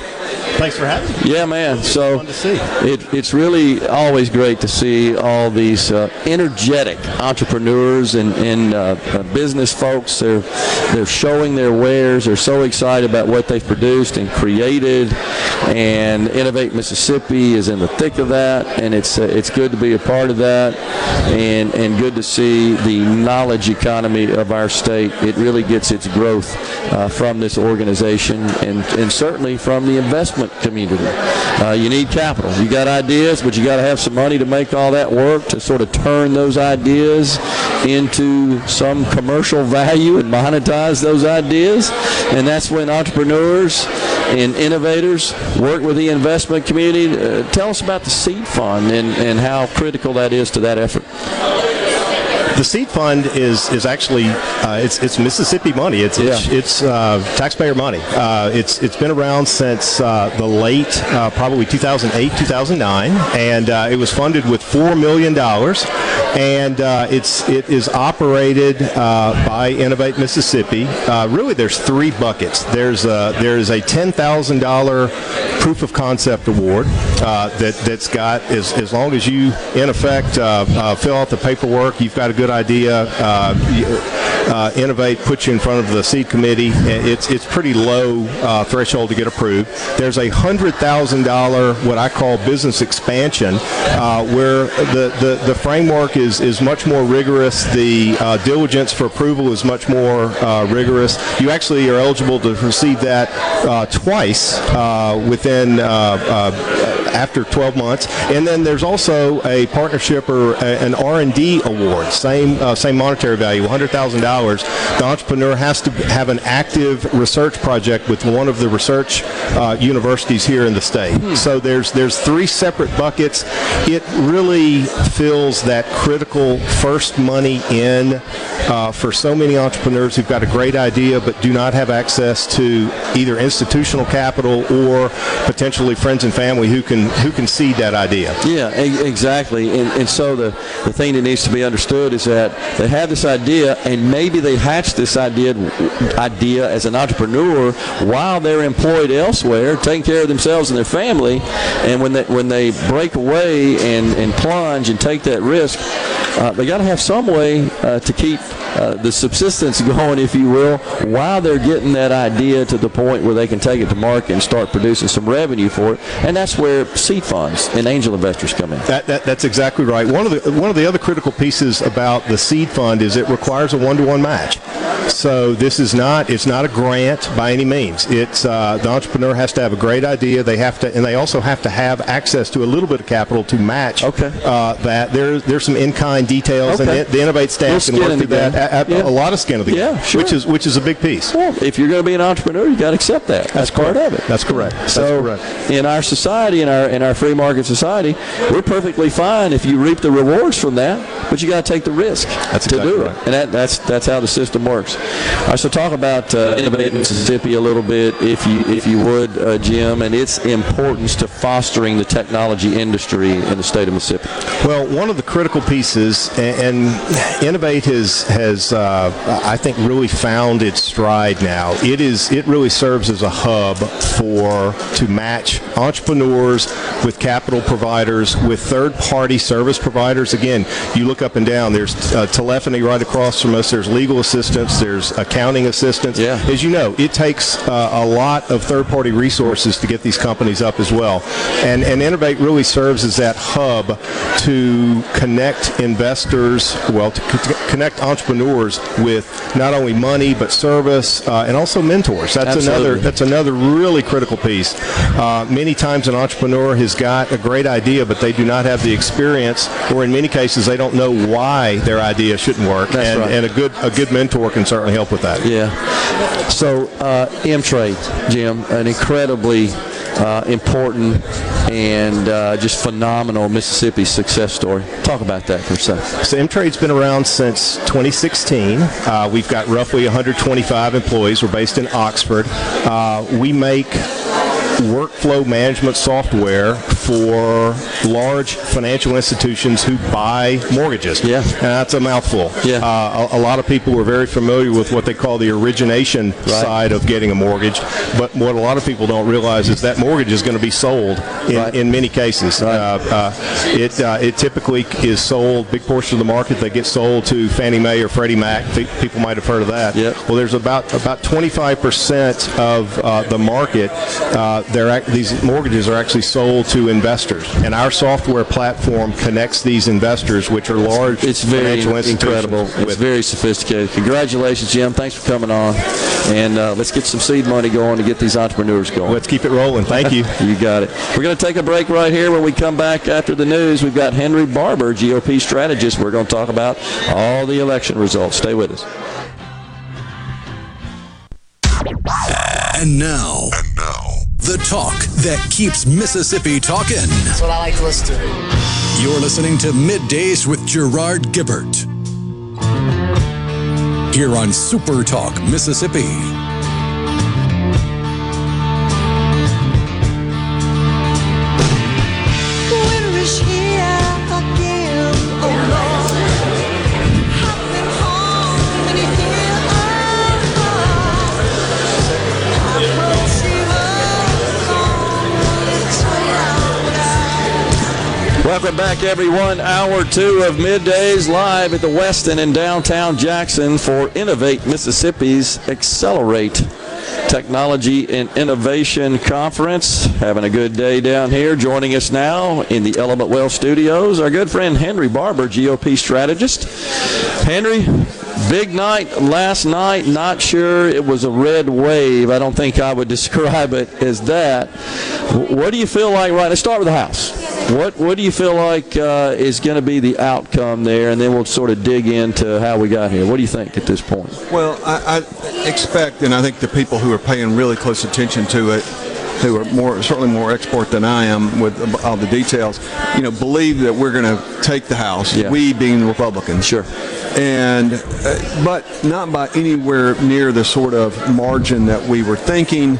Thanks for having me. Yeah, man. So Fun to see. it, it's really always great to see all these uh, energetic entrepreneurs and, and uh, uh, business folks. They're they're showing their wares. They're so excited about what they've produced and created. And Innovate Mississippi is in the thick of that, and it's uh, it's good to be a part of that, and and good to see the knowledge economy of our state. It really gets its growth uh, from this organization, and and certainly from the investment community. Uh, you need capital. You got ideas, but you got to have some money to make all that work to sort of turn those ideas into some commercial [LAUGHS] value and monetize those ideas. And that's when entrepreneurs and innovators work with the investment community. Uh, tell us about the seed fund and, and how critical that is to that effort. The seed fund is is actually uh, it's it's Mississippi money. It's it's, Yeah. it's uh, taxpayer money. Uh, it's it's been around since uh, the late uh, probably 2008 2009, and uh, it was funded with four million dollars, and uh, it's it is operated uh, by Innovate Mississippi. Uh, really, there's three buckets. There's a, there's a ten thousand dollar proof of concept award uh, that that's got as as long as you in effect uh, uh, fill out the paperwork, you've got a good idea. Uh, uh, Innovate put you in front of the seed committee. It's it's pretty low threshold to get approved. There's a hundred thousand dollar what I call business expansion, where the, the, the framework is is much more rigorous. The diligence for approval is much more rigorous. You actually are eligible to receive that twice within uh, after 12 months. And then there's also a partnership or a, an R&D award, same uh, same monetary value, $100,000. The entrepreneur has to have an active research project with one of the research uh, universities here in the state. So there's there's three separate buckets. It really fills that critical first money in uh, for so many entrepreneurs who've got a great idea but do not have access to either institutional capital or potentially friends and family who can who can seed that idea. Yeah, exactly. And, and so the, the thing that needs to be understood is that they have this idea, and maybe they hatch this idea idea as an entrepreneur while they're employed elsewhere, taking care of themselves and their family. And when they when they break away and, and plunge and take that risk, uh, they got to have some way uh, to keep uh, the subsistence [LAUGHS] going, if you will, while they're getting that idea to the point where they can take it to market and start producing some revenue for it. And that's where seed funds and angel investors come in. That, that, that's exactly right. One of the one of the other critical pieces about the seed fund is it requires a one-to-one match. So this is not it's not a grant by any means. It's uh, the entrepreneur has to have a great idea. They have to, and they also have to have access to a little bit of capital to match Okay. uh, that. There's there's some in-kind details, Okay. and the, the Innovate staff Little can work through that. Game. A, a- Yeah. a lot of skin of the game, Yeah, sure. which is which is a big piece. Well, if you're going to be an entrepreneur, you got to accept that. That's, part of it. That's correct. That's so correct. in our society, in our in our free market society, we're perfectly fine if you reap the rewards from that, but you got to take the risk That's to exactly do it, right. and that, that's that's how the system works. All right, so talk about uh, Innovate Mississippi a little bit, if you if you would, uh, Jim, and its importance to fostering the technology industry in the state of Mississippi. Well, one of the critical pieces, and, and Innovate has has uh, I think really found its stride now. It is it really serves as a hub for to match entrepreneurs with capital providers, with third-party service providers. Again, you look up and down. There's uh, telephony right across from us. There's legal assistance. There's accounting assistance. Yeah. As you know, it takes uh, a lot of third-party resources to get these companies up as well. And and Innovate really serves as that hub to connect investors, well, to co- connect entrepreneurs with not only money but service uh, and also mentors. That's Absolutely. another that's another really critical piece. Uh, many times an entrepreneur has got a great idea, but they do not have the experience, or in many cases they don't know why their idea shouldn't work. That's and, right. and a good a good mentor can certainly help with that. Yeah. So, uh, M Trade, Jim, an incredibly uh, important and uh, just phenomenal Mississippi success story. Talk about that for a second. So M-Trade's been around since 2016. Uh, we've got roughly 125 employees. We're based in Oxford. Uh, we make workflow management software for large financial institutions who buy mortgages. Yeah. And that's a mouthful. Yeah. Uh, a, a lot of people are very familiar with what they call the origination side of getting a mortgage, but what a lot of people don't realize is that mortgage is going to be sold in, Right. in many cases. Right. Uh, uh, it uh, it typically is sold. Big portion of the market that gets sold to Fannie Mae or Freddie Mac. Pe- People might have heard of that. Yep. Well, there's about about 25 percent of uh, the market. Uh, they're these mortgages are actually sold to investors, and our software platform connects these investors, which are large It's very financial institutions. incredible. It's very sophisticated. Congratulations, Jim. Thanks for coming on. And uh, let's get some seed money going to get these entrepreneurs going. Let's keep it rolling. Thank you. [LAUGHS] You got it. We're going to take a break right here. When we come back after the news, we've got Henry Barbour, GOP strategist. We're going to talk about all the election results. Stay with us. And now, and now, the talk that keeps Mississippi talking. That's what I like to listen to. You're listening to Middays with Gerard Gibert. Here on Super Talk, Mississippi. Welcome back, everyone. Hour two of middays live at the Westin in downtown Jackson for Innovate Mississippi's Accelerate Technology and Innovation Conference. Having a good day down here. Joining us now in the Element Wealth studios, our good friend Henry Barbour, GOP strategist. Henry, big night last night. Not sure it was a red wave. I don't think I would [LAUGHS] describe it as that. What do you feel like right? Let's start with the House. What What do you feel like uh, is going to be the outcome there, and then we'll sort of dig into how we got here. What do you think at this point? Well, I, I expect, and I think the people who are paying really close attention to it, who are more certainly more expert than I am with all the details, you know, believe that we're going to take the House. Yeah. We being the Republicans. Sure. And, uh, but not by anywhere near the sort of margin that we were thinking.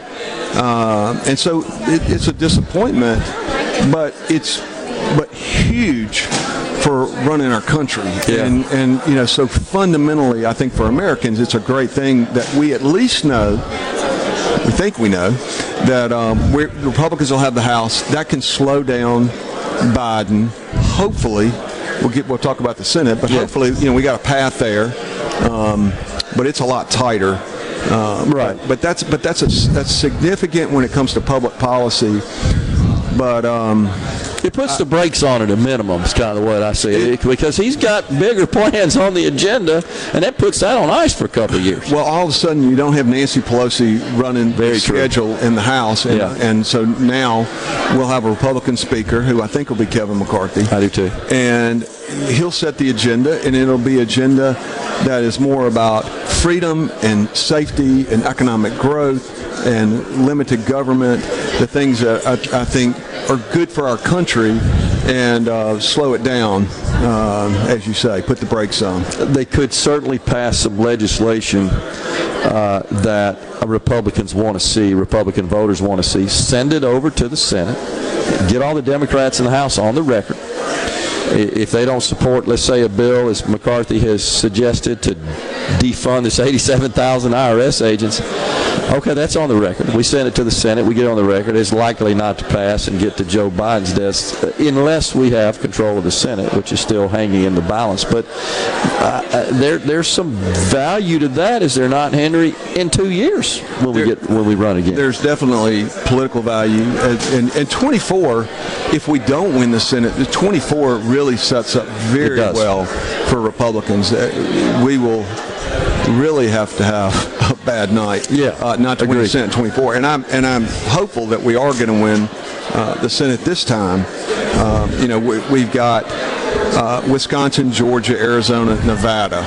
Uh, and so it, it's a disappointment, but it's but huge for running our country. Yeah. And and you know, so fundamentally, I think for Americans, it's a great thing that we at least know. We think we know that um, we're, Republicans will have the House. That can slow down Biden. Hopefully, we'll get. We'll talk about the Senate, but hopefully, you know, we got a path there. Um, but it's a lot tighter. Um, right. But, but that's but that's a, that's significant when it comes to public policy. But um, It puts the brakes on it a minimum. Is kind of what I see it, because he's got bigger plans on the agenda, and that puts that on ice for a couple of years. Well, all of a sudden, you don't have Nancy Pelosi running Very the true. schedule in the House, and, Yeah. and so now we'll have a Republican speaker who I think will be Kevin McCarthy. I do too. And he'll set the agenda, and it'll be agenda that is more about freedom and safety and economic growth and limited government, the things that I, I think are good for our country, and uh, slow it down, uh, as you say, put the brakes on. They could certainly pass some legislation uh, that Republicans want to see, Republican voters want to see. Send it over to the Senate. Get all the Democrats in the House on the record. If they don't support, let's say, a bill, as McCarthy has suggested, to defund this 87,000 IRS agents, Okay, that's on the record. We send it to the Senate. We get on the record. It's likely not to pass and get to Joe Biden's desk uh, unless we have control of the Senate, which is still hanging in the balance. But uh, uh, there, there's some value to that, is there not, Henry? In two years when we get when we run again. There's definitely political value, and, and, and 24. If we don't win the Senate, the 24 really sets up very well for Republicans. Uh, We will really have to have a bad night, Yeah, uh, not to win the agreed. Senate 24. And I'm and I'm hopeful that we are going to win uh, the Senate this time. Um, you know, we, we've got. Uh, Wisconsin, Georgia, Arizona, Nevada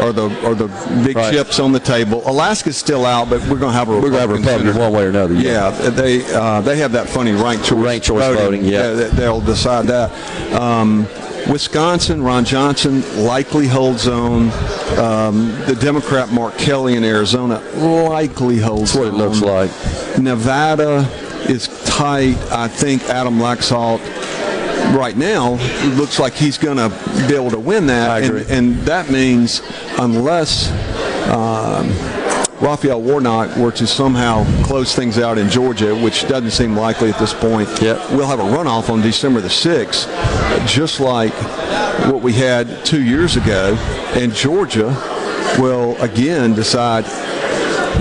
are the are the big Mm-hmm. Right. chips on the table. Alaska's still out, but we're going to have a We're gonna have Republican one way or another. Yeah, they uh, they have that funny ranked choice, Ranked choice voting, yeah. that- they'll decide that. Um, Wisconsin, Ron Johnson likely holds on. Um, the Democrat Mark Kelly in Arizona likely holds That's what it looks like. Nevada is tight. I think Adam Laxalt right now it looks like he's going to be able to win that. And, and that means unless um, Raphael Warnock were to somehow close things out in Georgia, which doesn't seem likely at this point, Yep. we'll have a runoff on December the 6th, just like what we had two years ago. And Georgia will again decide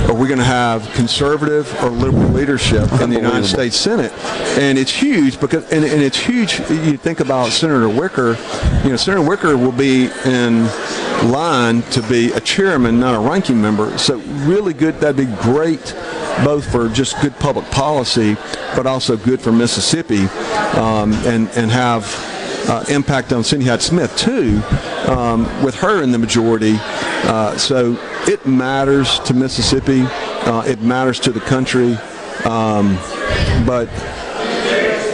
are we going to have conservative or liberal leadership in the United States Senate? And it's huge because, and, and it's huge. You think about Senator Wicker. You know, Senator Wicker will be in line to be a chairman, not a ranking member. So really good. That'd be great, both for just good public policy, but also good for Mississippi, um, and and have uh, impact on Cindy Hyde Smith too, um, with her in the majority. Uh, so it matters to Mississippi. Uh, it matters to the country. Um, but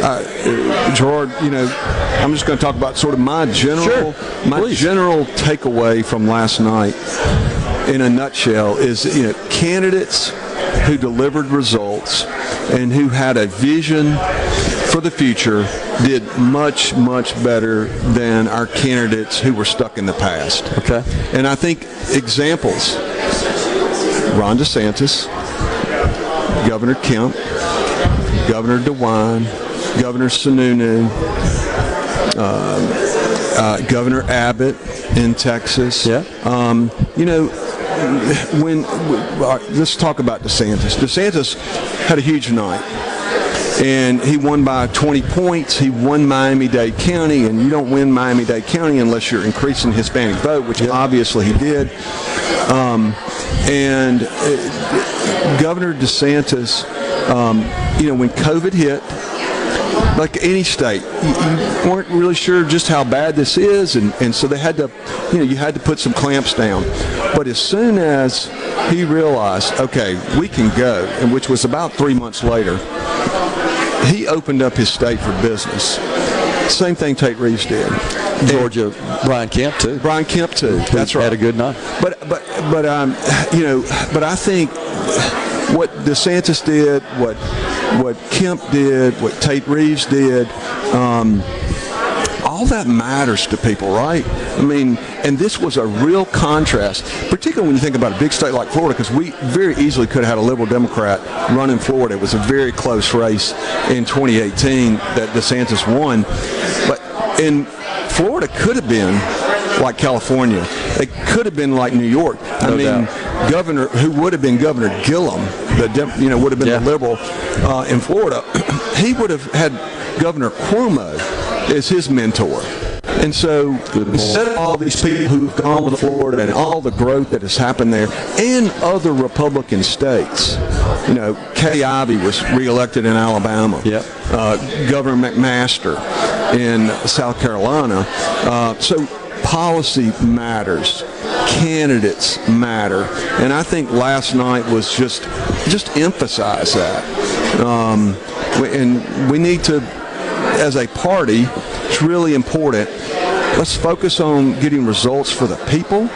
uh, Gerard, you know, I'm just going to talk about sort of my general, Sure. my Please. general takeaway from last night, in a nutshell, is you know candidates who delivered results and who had a vision for the future did much much better than our candidates who were stuck in the past. Okay. And I think examples: Ron DeSantis, Governor Kemp, Governor DeWine, Governor Sununu, uh, uh, Governor Abbott in Texas. Yeah. Um, you know, when uh, let's talk about DeSantis. DeSantis had a huge night. And he won by 20 points. He won Miami-Dade County, and you don't win Miami-Dade County unless you're increasing Hispanic vote, which obviously he did. Um, and uh, Governor DeSantis, um, you know, when COVID hit, like any state, you, you weren't really sure just how bad this is, and, and so they had to, you know, you had to put some clamps down. But as soon as he realized, okay, we can go, and which was about three months later, he opened up his state for business. Same thing Tate Reeves did. Georgia, Brian Kemp too. Brian Kemp too. That's right. Had a good night. But but but um, you know, but I think what DeSantis did, what what Kemp did, what Tate Reeves did, um, all that matters to people, right? I mean, and this was a real contrast, particularly when you think about a big state like Florida, because we very easily could have had a liberal Democrat run in Florida. It was a very close race in 2018 that DeSantis won, but in Florida could have been like California. It could have been like New York. I No mean, Governor, who would have been Governor Gillum, the you know would have been Yeah. the liberal uh, in Florida. [CLEARS THROAT] he would have had Governor Cuomo as his mentor. And so instead of all these people who've gone to Florida and all the growth that has happened there and other Republican states, you know, Kay Ivey was reelected in Alabama. Yep. Uh, Governor McMaster in South Carolina. Uh, so policy matters. Candidates matter. And I think last night was just just emphasize that. Um, and we need to, as a party, it's really important. Let's focus on getting results for the people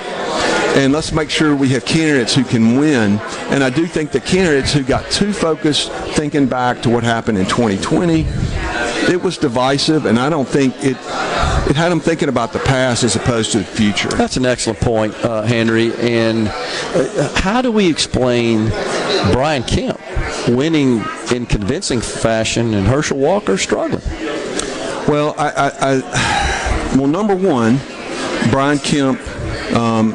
and let's make sure we have candidates who can win. And I do think the candidates who got too focused thinking back to what happened in 2020 it was divisive, and I don't think it it had them thinking about the past as opposed to the future. That's an excellent point, uh, Henry. And uh, how do we explain Brian Kemp winning in convincing fashion and Herschel Walker struggling? Well, I, I, I well, number one, Brian Kemp um,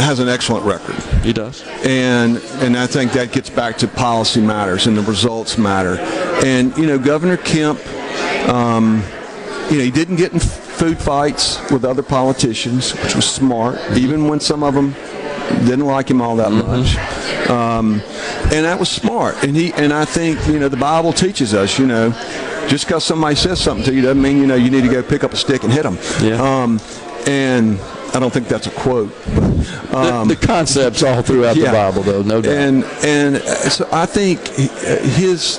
has an excellent record. He does, and and I think that gets back to policy matters and the results matter. And you know, Governor Kemp, um, you know, he didn't get in food fights with other politicians, which was smart, even when some of them didn't like him all that much. Um, and that was smart. And he and I think you know the Bible teaches us, you know, just because somebody says something to you doesn't mean you know you need to go pick up a stick and hit them. Yeah. Um, and I don't think that's a quote. But, um, the, the concepts all throughout yeah. the Bible, though, no doubt. And and uh, so I think his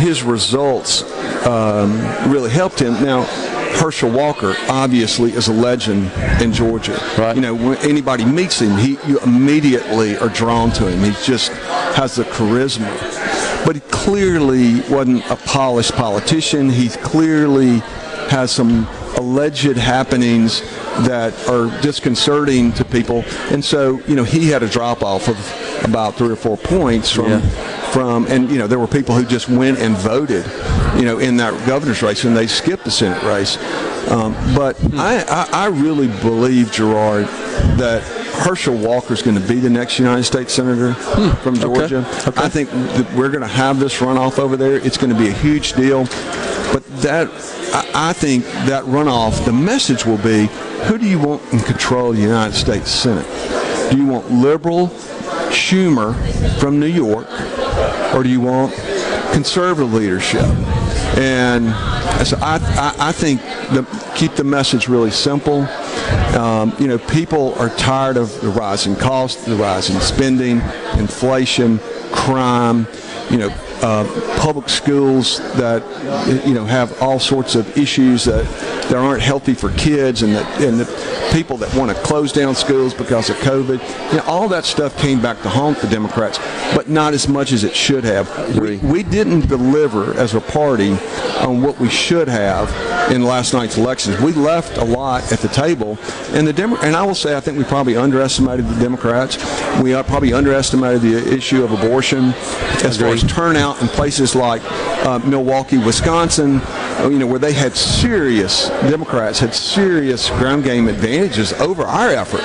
his results um, really helped him. Now, Herschel Walker obviously is a legend in Georgia. Right. You know, when anybody meets him, he you immediately are drawn to him. He just has the charisma. But he clearly wasn't a polished politician. He clearly has some alleged happenings that are disconcerting to people. And so, you know, he had a drop off of about three or four points from Yeah. from and you know, there were people who just went and voted, you know, in that governor's race and they skipped the Senate race. Um, but I, I, I really believe, Gerard, that Herschel Walker is going to be the next United States Senator from Georgia. I think that we're going to have this runoff over there. It's going to be a huge deal. That, I, I think that runoff, the message will be, who do you want in control of the United States Senate? Do you want liberal Schumer from New York, or do you want conservative leadership? And so I, I, I think the, keep the message really simple. Um, you know, people are tired of the rising costs, the rising spending, inflation, crime. You know, uh, public schools that you know have all sorts of issues that that aren't healthy for kids, and that and the people that want to close down schools because of COVID. You know, all that stuff came back to haunt the Democrats, but not as much as it should have. We, we didn't deliver as a party on what we should have in last night's elections. We left a lot at the table, and the Demo- and I will say I think we probably underestimated the Democrats. We uh, probably underestimated the issue of abortion as far as turnout in places like uh, Milwaukee, Wisconsin. You know where they had serious Democrats had serious ground game advantages over our effort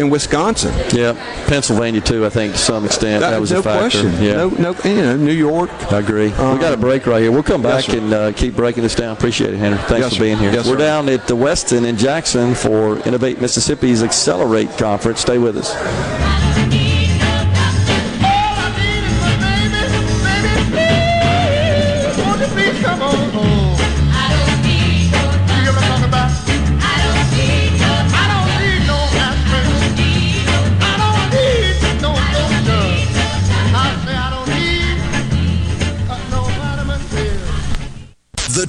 in Wisconsin. Yeah, Pennsylvania too. I think to some extent that, was no a factor. question. Yeah, No, no, you know, New York. I agree. we got a break right here. We'll come back sir. and uh, keep breaking this down. Appreciate it, Henry. Thanks Yes, for being here. Yes, We're sir. down at the Westin in Jackson for Innovate Mississippi's Accelerate Conference. Stay with us.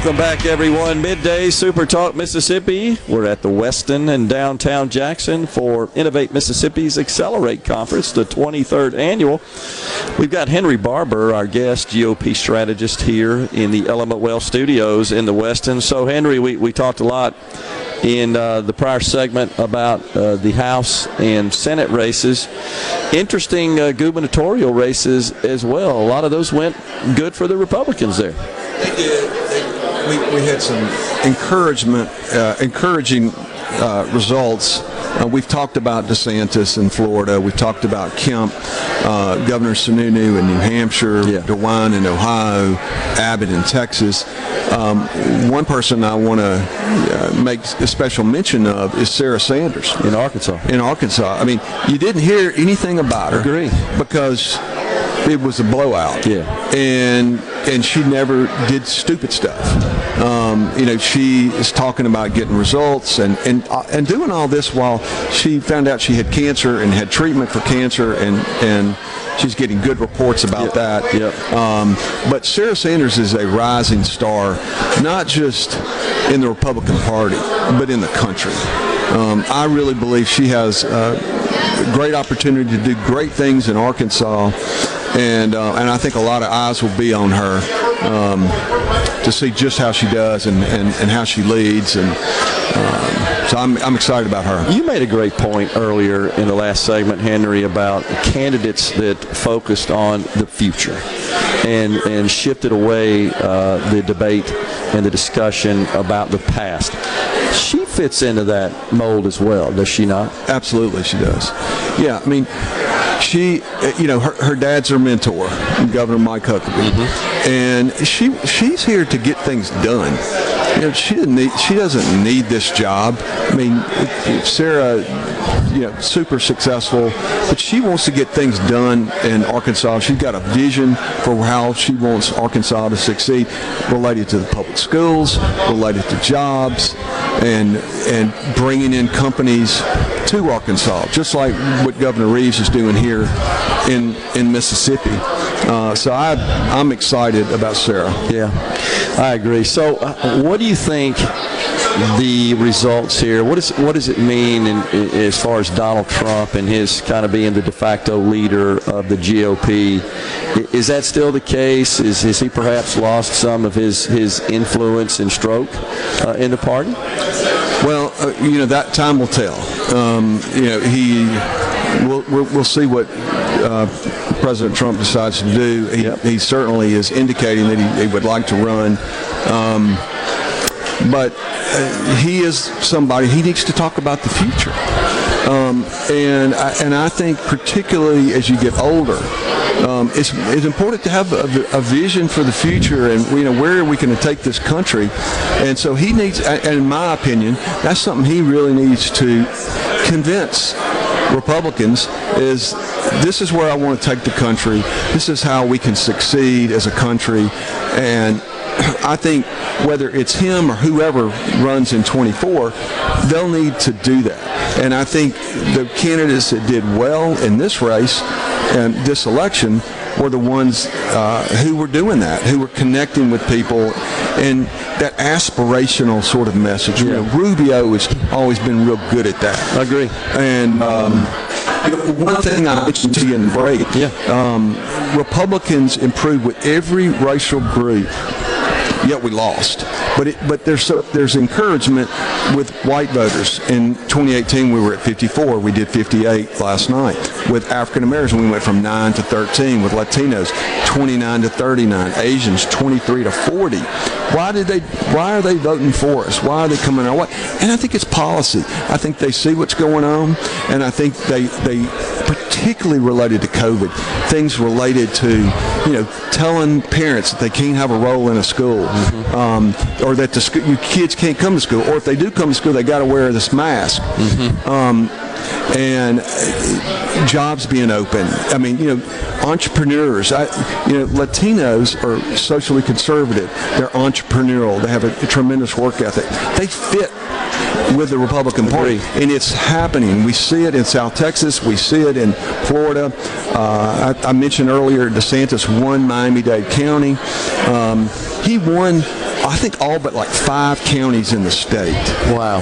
Welcome back, everyone. Midday Super Talk Mississippi. We're at the Westin in downtown Jackson for Innovate Mississippi's Accelerate Conference, the 23rd annual. We've got Henry Barbour, our guest GOP strategist, here in the Element Wealth Studios in the Westin. So, Henry, we, we talked a lot in uh, the prior segment about uh, the House and Senate races. Interesting uh, gubernatorial races as well. A lot of those went good for the Republicans there. They did. We, we had some encouragement, uh, encouraging uh, results Uh, we've talked about DeSantis in Florida. We've talked about Kemp, uh, Governor Sununu in New Hampshire, DeWine in Ohio, Abbott in Texas. Um, one person I want to uh, make a special mention of is Sarah Sanders in Arkansas. In Arkansas, I mean, you didn't hear anything about her. Agree. Because it was a blowout. Yeah. And and she never did stupid stuff. Um, you know, she is talking about getting results and and uh, and doing all this while she found out she had cancer and had treatment for cancer and and she's getting good reports about that. Yep. Um, but Sarah Sanders is a rising star, not just in the Republican Party, but in the country. Um, I really believe she has uh, a great opportunity to do great things in Arkansas, and uh, and I think a lot of eyes will be on her um, to see just how she does and, and, and how she leads, and um, so I'm, I'm excited about her. You made a great point earlier in the last segment, Henry, about candidates that focused on the future and and shifted away uh, the debate and the discussion about the past. She fits into that mold as well, does she not? Absolutely, she does. Yeah, I mean, she, you know, her, her dad's her mentor, Governor Mike Huckabee, mm-hmm. and she she's here to get things done. You know, she didn't need, she doesn't need this job. I mean, if Sarah, you know, super successful, but she wants to get things done in Arkansas. She's got a vision for how she wants Arkansas to succeed, related to the public schools, related to jobs, and and bringing in companies to Arkansas, just like what Governor Reeves is doing here in in Mississippi. Uh, so I I'm excited about Sarah. Yeah, I agree. So, uh, what do you think the results here? What is what does it mean in, in, as far as Donald Trump and his kind of being the de facto leader of the GOP? Is that still the case? Is has he perhaps lost some of his his influence and stroke uh, in the party? Well, uh, you know that time will tell. Um, you know he. We'll, we'll, we'll see what uh, President Trump decides to do. He, he certainly is indicating that he, he would like to run. Um, but uh, he is somebody he needs to talk about the future um, and I, and I think particularly as you get older um, it's, it's important to have a, a vision for the future and you know where are we going to take this country and so he needs and in my opinion that's something he really needs to convince Republicans is this is where I want to take the country. This is how we can succeed as a country. And I think whether it's him or whoever runs in 24, they'll need to do that. And I think the candidates that did well in this race and this election were the ones uh, who were doing that, who were connecting with people, and that aspirational sort of message. You know, Rubio has always been real good at that. I agree. And um, one thing I mentioned to you in the break, Yeah. um, Republicans improved with every racial group. Yet we lost, but it, but there's so, there's encouragement with white voters. In 2018, we were at 54. We did 58 last night. With African Americans, we went from nine to 13. With Latinos, 29 to 39. Asians, 23 to 40. Why did they? Why are they voting for us? Why are they coming our way? And I think it's policy. I think they see what's going on, and I think they they particularly related to COVID, things related to you know telling parents that they can't have a role in a school, um, or that the sc- your kids can't come to school, or if they do come to school, they got to wear this mask. Um, and uh, jobs being open. I mean, you know, entrepreneurs. I, you know, Latinos are socially conservative. They're entrepreneurial. They have a, a tremendous work ethic. They fit with the Republican Party, and it's happening. We see it in South Texas. We see it in Florida. Uh, I, I mentioned earlier DeSantis won Miami-Dade County. Um, he won, I think, all but like five counties in the state. Wow.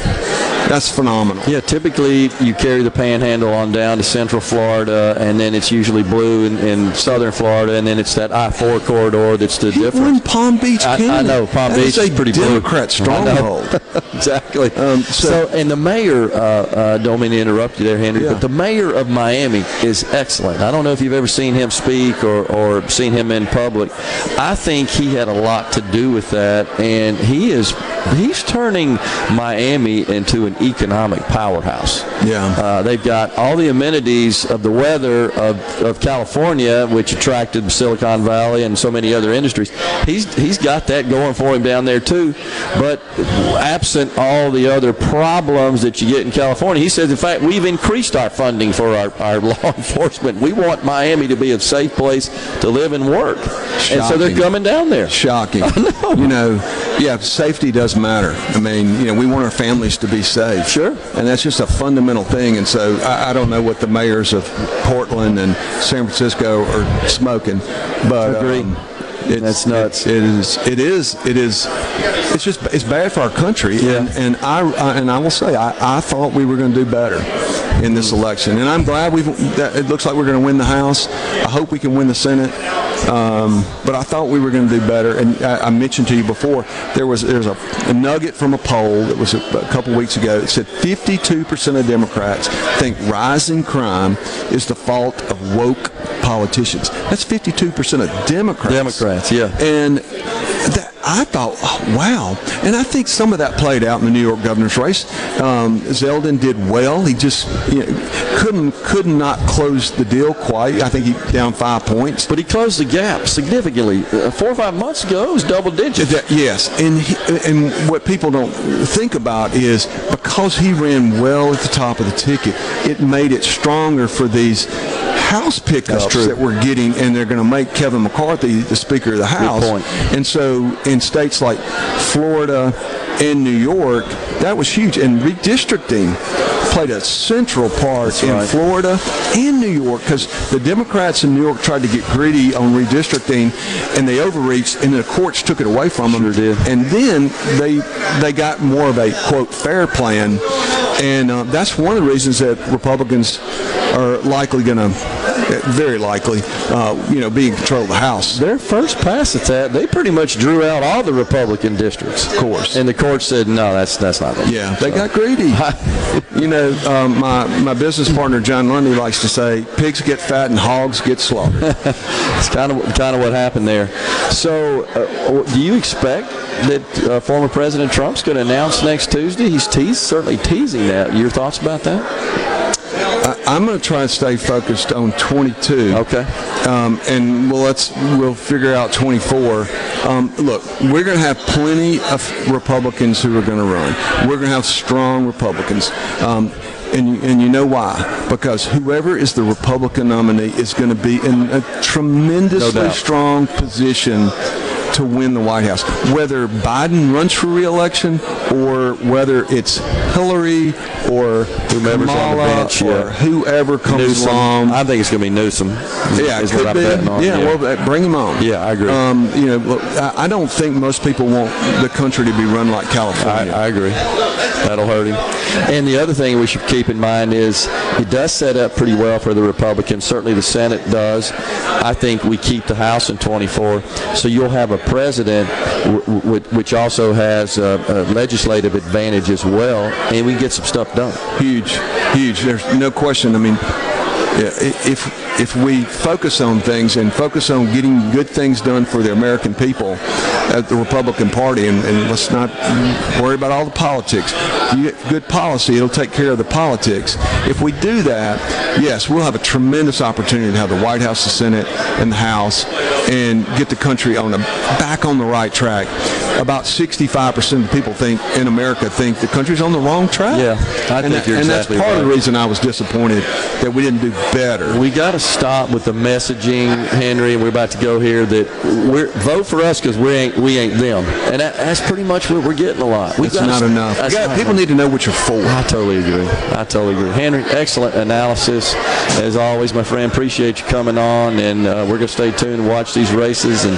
That's phenomenal. Yeah, typically you carry the panhandle on down to central Florida, and then it's usually blue in, in southern Florida, and then it's that I-4 corridor that's the He difference. Palm Beach I, County. I know Palm That Beach is a pretty blue. Democrat I know. stronghold. [LAUGHS] exactly. Um, so, so- and the mayor, uh, uh, don't mean to interrupt you there, Henry, Yeah. but the mayor of Miami is excellent. I don't know if you've ever seen him speak or, or seen him in public. I think he had a lot to do with that, and he is he's turning Miami into an economic powerhouse. Yeah. Uh, they've got all the amenities of the weather of, of California, which attracted Silicon Valley and so many other industries. He's he's got that going for him down there too. But absent all the other problems that you get in California, he says, in fact, we've increased our funding for our, our [LAUGHS] law enforcement. We want Miami to be a safe place to live and work. And so they're coming down there. Shocking. [LAUGHS] know. You know, yeah, safety does matter. I mean, you know, we want our families to be safe. Sure. And that's just a fundamental thing. And so I, I don't know what the mayors of Portland and San Francisco are smoking, but Agree. um, it's, That's nuts. It, it is. It is. It is. It's just. It's bad for our country. Yeah. And, and I, I and I will say I, I thought we were going to do better in this election, and I'm glad we've. That, it looks like we're going to win the House. I hope we can win the Senate. Um, but I thought we were going to do better, and I, I mentioned to you before there was there's a, a nugget from a poll that was a, a couple weeks ago. It said 52% of Democrats think rising crime is the fault of woke politicians. That's 52% of Democrats. Democrats, yeah. And I thought, oh, wow. And I think some of that played out in the New York governor's race. Um, Zeldin did well. He just you know, couldn't could not close the deal quite. I think he down five points. But he closed the gap significantly. Uh, four or five months ago, it was double digits. That- yes, and he, and what people don't think about is because he ran well at the top of the ticket, it made it stronger for these House pickups that we're getting, and they're going to make Kevin McCarthy the Speaker of the House. point. And so, in states like Florida and New York, that was huge, and redistricting played a central part in right. Florida and New York because the Democrats in New York tried to get greedy on redistricting and they overreached and the courts took it away from them. Sure did. And then they they got more of a quote fair plan, and uh, that's one of the reasons that Republicans are likely going to, very likely, uh, you know, be in control of the House. Their first pass at that, they pretty much drew out all the Republican districts. Of course. And the court said, no, that's that's not it. Yeah, they got greedy. [LAUGHS] you know, um, my my business partner John Lundy likes to say, "Pigs get fat and hogs get slaughtered." [LAUGHS] It's kind of kind of what happened there. So, uh, do you expect that uh, former President Trump's going to announce next Tuesday? He's teased, certainly teasing that. Your thoughts about that? I, I'm going to try and stay focused on 22. Okay. Um, and well, let's we'll figure out 24. Um, look, we're going to have plenty of Republicans who are going to run. We're going to have strong Republicans. Um, and, you- and you know why? Because whoever is the Republican nominee is going to be in a tremendously doubt. strong position to win the White House. Whether Biden runs for reelection or whether it's Hillary or Whomever's on the Kamala bench, or yeah. whoever comes Newsom. along. I think it's going to be Newsom. Yeah, is what I'm betting on. Yeah, well, bring him on. Yeah, I agree. Um, you know, I I don't think most people want the country to be run like I, California. I agree. That'll hurt him. And the other thing we should keep in mind is it does set up pretty well for the Republicans. Certainly the Senate does. I think we keep the House in 24. So you'll have a president w- w- which also has a, a legislative advantage as well, and we get some stuff done. huge, huge. There's no question. I mean, if if we focus on things and focus on getting good things done for the American people at the Republican Party, and, and let's not worry about all the politics. You get good policy; it'll take care of the politics. If we do that, yes, we'll have a tremendous opportunity to have the White House, the Senate, and the House, and get the country on a back on the right track. About 65% of the people think in America think the country's on the wrong track. Yeah, I and think you're and exactly that's part of the reason I was disappointed that we didn't do better. We got to stop with the messaging, Henry, and we're about to go here. That we're vote for us because we ain't we ain't them, and that, that's pretty much what we're getting a lot. We've It's gotta not s- enough. that's You got- not people enough. need to know what you're for. I totally agree. I totally agree. Henry, excellent analysis. As always, my friend, appreciate you coming on. And uh, we're going to stay tuned and watch these races. And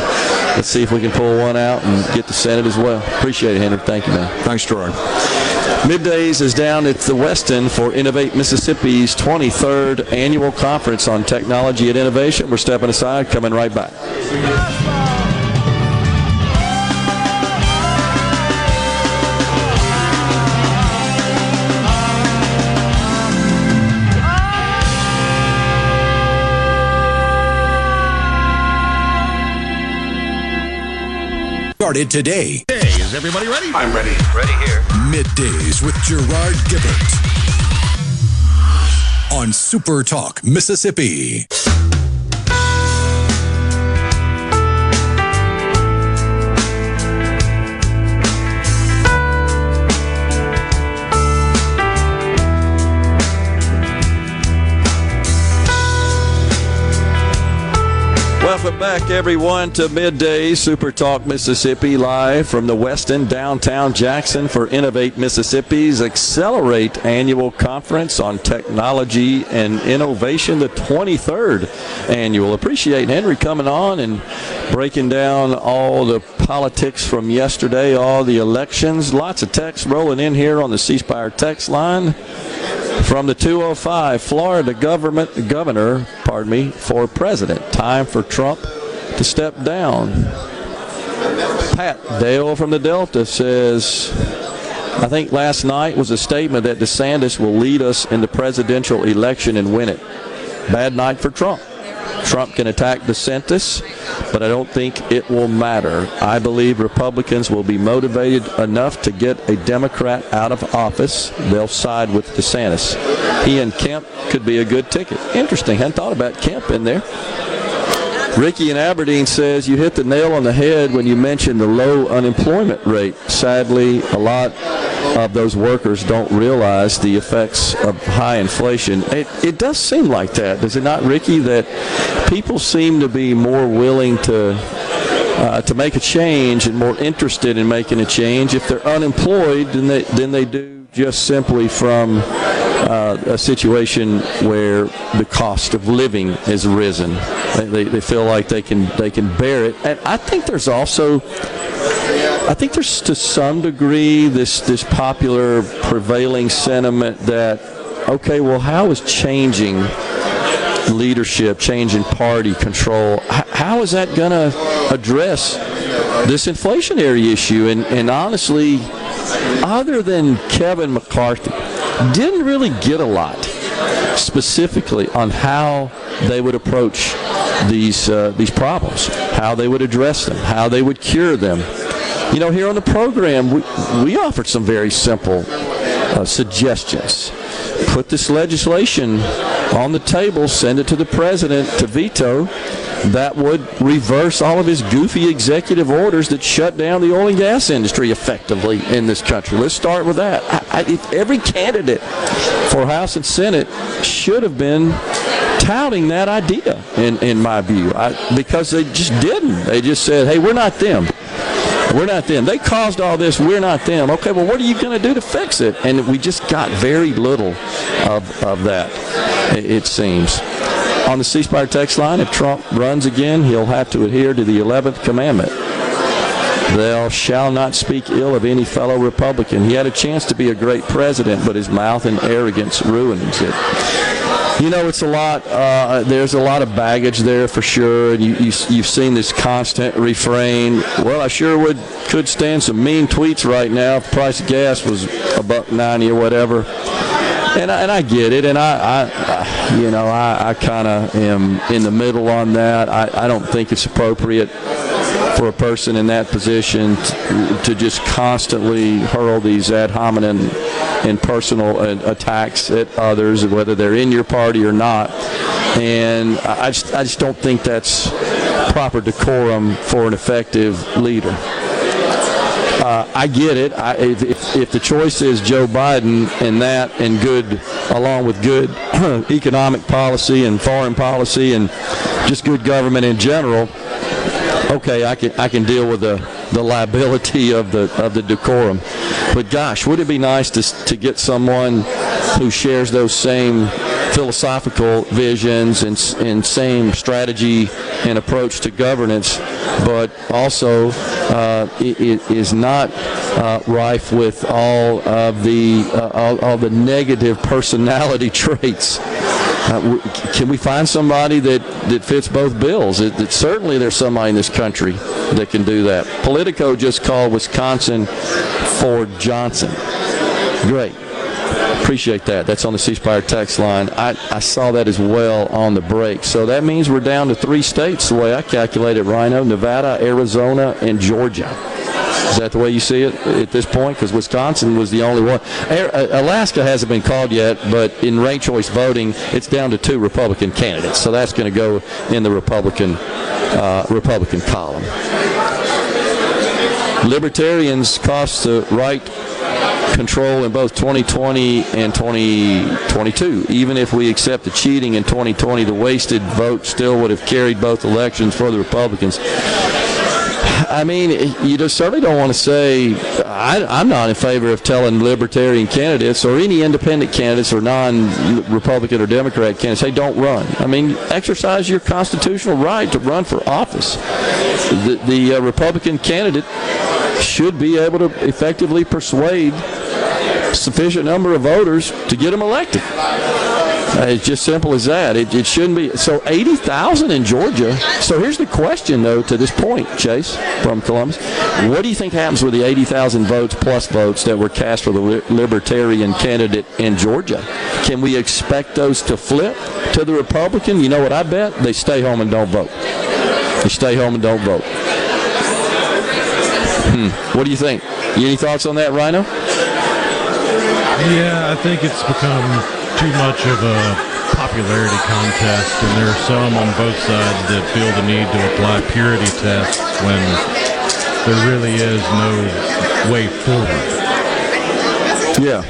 let's see if we can pull one out and get the Senate as well. Appreciate it, Henry. Thank you, man. Thanks, Gerard. Middays is down at the Westin for Innovate Mississippi's 23rd annual conference on technology and innovation. We're stepping aside, coming right back. Started today. Today is Is everybody ready? I'm ready. Ready here. Middays with Gerard Gibert on Super Talk, Mississippi. Welcome back, everyone, to Midday Super Talk Mississippi, live from the Westin downtown Jackson for Innovate Mississippi's Accelerate annual conference on technology and innovation, the 23rd annual. Appreciate Henry coming on and breaking down all the politics from yesterday, all the elections. Lots of text rolling in here on the C Spire text line. From the 205, Florida government governor, pardon me, for president. Time for Trump to step down. Pat Dale from the Delta says, I think last night was a statement that DeSantis will lead us in the presidential election and win it. Bad night for Trump. Trump can attack DeSantis, but I don't think it will matter. I believe Republicans will be motivated enough to get a Democrat out of office. They'll side with DeSantis. He and Kemp could be a good ticket. Interesting. I hadn't thought about Kemp in there. Ricky in Aberdeen says you hit the nail on the head when you mentioned the low unemployment rate. Sadly, a lot of those workers don't realize the effects of high inflation. It, it does seem like that, does it not, Ricky? That people seem to be more willing to uh, to make a change and more interested in making a change if they're unemployed than they than they do just simply from uh, a situation where the cost of living has risen. They, they, they feel like they can they can bear it, and I think there's also I think there's to some degree this this popular prevailing sentiment that okay, well, how is changing leadership, changing party control, how is that going to address this inflationary issue? And and honestly, other than Kevin McCarthy, didn't really get a lot specifically on how they would approach these uh, these problems, how they would address them, how they would cure them. You know, here on the program, we, we offered some very simple uh, suggestions. Put this legislation on the table, send it to the president to veto. That would reverse all of his goofy executive orders that shut down the oil and gas industry effectively in this country. Let's start with that. I, I, every candidate for House and Senate should have been touting that idea, in, in my view, I, because they just didn't. They just said, hey, we're not them. We're not them. They caused all this. We're not them. Okay, well, what are you going to do to fix it? And we just got very little of, of that, it, it seems. On the C Spire text line, if Trump runs again, he'll have to adhere to the 11th commandment. Thou shall not speak ill of any fellow Republican. He had a chance to be a great president, but his mouth and arrogance ruins it. You know, it's a lot. Uh, there's a lot of baggage there for sure, and you, you, you've seen this constant refrain. Well, I sure would could stand some mean tweets right now if price of gas was a buck ninety or whatever. And I, and I get it, and I, I, you know, I, I kind of am in the middle on that. I, I don't think it's appropriate for a person in that position to, to just constantly hurl these ad hominem and personal attacks at others, whether they're in your party or not. And I just, I just don't think that's proper decorum for an effective leader. Uh, I get it. I, if, if, the choice is Joe Biden and that and good, along with good [CLEARS THROAT] economic policy and foreign policy and just good government in general, okay, I can I can deal with the, the liability of the of the decorum. But gosh, would it be nice to to get someone who shares those same philosophical visions and and same strategy and approach to governance, but also uh, it, it is not uh, rife with all of the uh, all, all the negative personality [LAUGHS] traits. Uh, can we find somebody that, that fits both bills? It, it, certainly, there's somebody in this country that can do that. Politico just called Wisconsin Ford Johnson. Great. Appreciate that. That's on the C Spire text line. I, I saw that as well on the break. So that means we're down to three states, the way I calculated, Rhino Nevada, Arizona, and Georgia. Is that the way you see it at this point? Because Wisconsin was the only one. Uh, Alaska hasn't been called yet, but in ranked choice voting, it's down to two Republican candidates. So that's going to go in the Republican uh, Republican column. Libertarians cost the right control in both 2020 and 2022. Even if we accept the cheating in 2020, the wasted vote still would have carried both elections for the Republicans. I mean, you just certainly don't want to say I, I'm not in favor of telling libertarian candidates or any independent candidates or non-Republican or Democrat candidates, hey, don't run. I mean, exercise your constitutional right to run for office. The, the uh, Republican candidate should be able to effectively persuade sufficient number of voters to get them elected. Uh, it's just simple as that. It, it shouldn't be. So 80,000 in Georgia. So here's the question, though, to this point, Chase from Columbus. What do you think happens with the 80,000 votes plus votes that were cast for the Libertarian candidate in Georgia? Can we expect those to flip to the Republican? You know what I bet? They stay home and don't vote. They stay home and don't vote. Hmm. What do you think? Any thoughts on that, Rhino? Yeah, I think it's become too much of a popularity contest, and there are some on both sides that feel the need to apply purity tests when there really is no way forward. Yeah.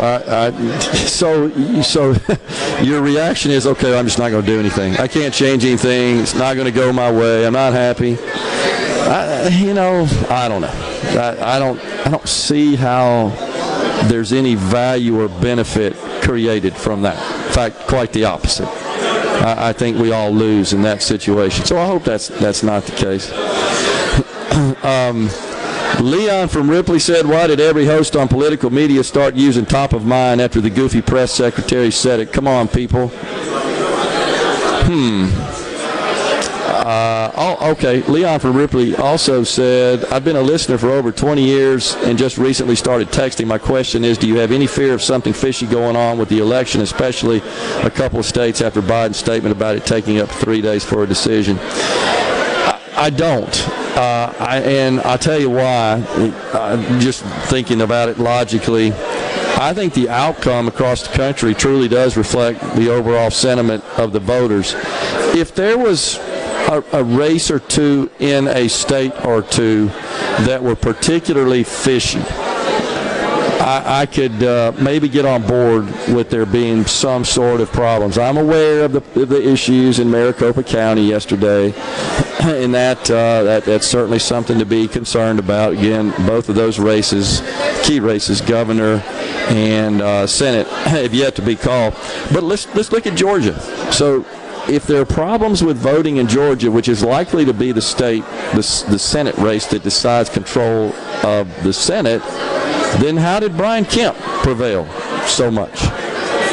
Uh, I, so, so [LAUGHS] your reaction is okay. I'm just not going to do anything. I can't change anything. It's not going to go my way. I'm not happy. I, you know, I don't know. I, I don't. I don't see how there's any value or benefit created from that. In fact, quite the opposite. I, I think we all lose in that situation. So I hope that's that's not the case. [CLEARS THROAT] um, Leon from Ripley said, Why did every host on political media start using top of mind after the goofy press secretary said it? Come on, people. Hmm. Uh, okay. Leon from Ripley also said, I've been a listener for over 20 years and just recently started texting. My question is, do you have any fear of something fishy going on with the election, especially a couple of states after Biden's statement about it taking up three days for a decision? I, I don't. Uh, I, and I'll tell you why. I'm just thinking about it logically. I think the outcome across the country truly does reflect the overall sentiment of the voters. If there was a, a race or two in a state or two that were particularly fishy, I, I could uh, maybe get on board with there being some sort of problems. I'm aware of the, of the issues in Maricopa County yesterday, [CLEARS THROAT] and that, uh, that that's certainly something to be concerned about. Again, both of those races, key races, governor and uh, Senate, [CLEARS THROAT] have yet to be called. But let's let's look at Georgia. So if there are problems with voting in Georgia, which is likely to be the state, the, the Senate race that decides control of the Senate, then how did Brian Kemp prevail so much?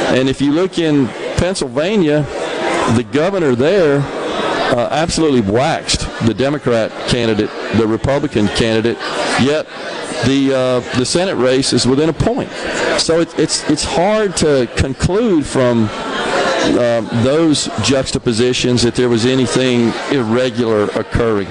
And if you look in Pennsylvania, the governor there uh, absolutely waxed the Democrat candidate, the Republican candidate, yet the uh, the Senate race is within a point. So it, it's it's hard to conclude from um, those juxtapositions that there was anything irregular occurring.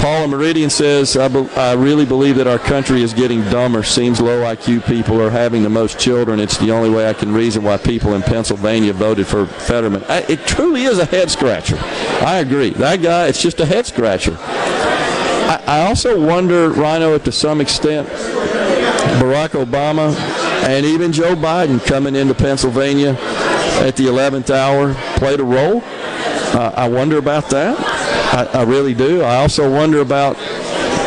Paula Meridian says, I, be- I really believe that our country is getting dumber. Seems low IQ people are having the most children. It's the only way I can reason why people in Pennsylvania voted for Fetterman. I, it truly is a head scratcher. I agree. That guy, it's just a head scratcher. I, I also wonder, Rhino, to some extent, Barack Obama and even Joe Biden coming into Pennsylvania at the 11th hour played a role. Uh, I wonder about that. I, I really do. I also wonder about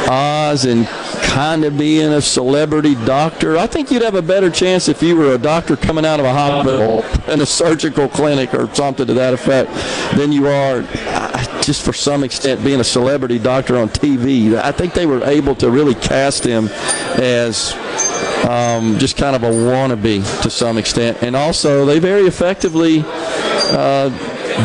Oz and kind of being a celebrity doctor. I think you'd have a better chance if you were a doctor coming out of a hospital in a surgical clinic or something to that effect than you are just for some extent being a celebrity doctor on TV. I think they were able to really cast him as um, just kind of a wannabe to some extent. And also, they very effectively uh,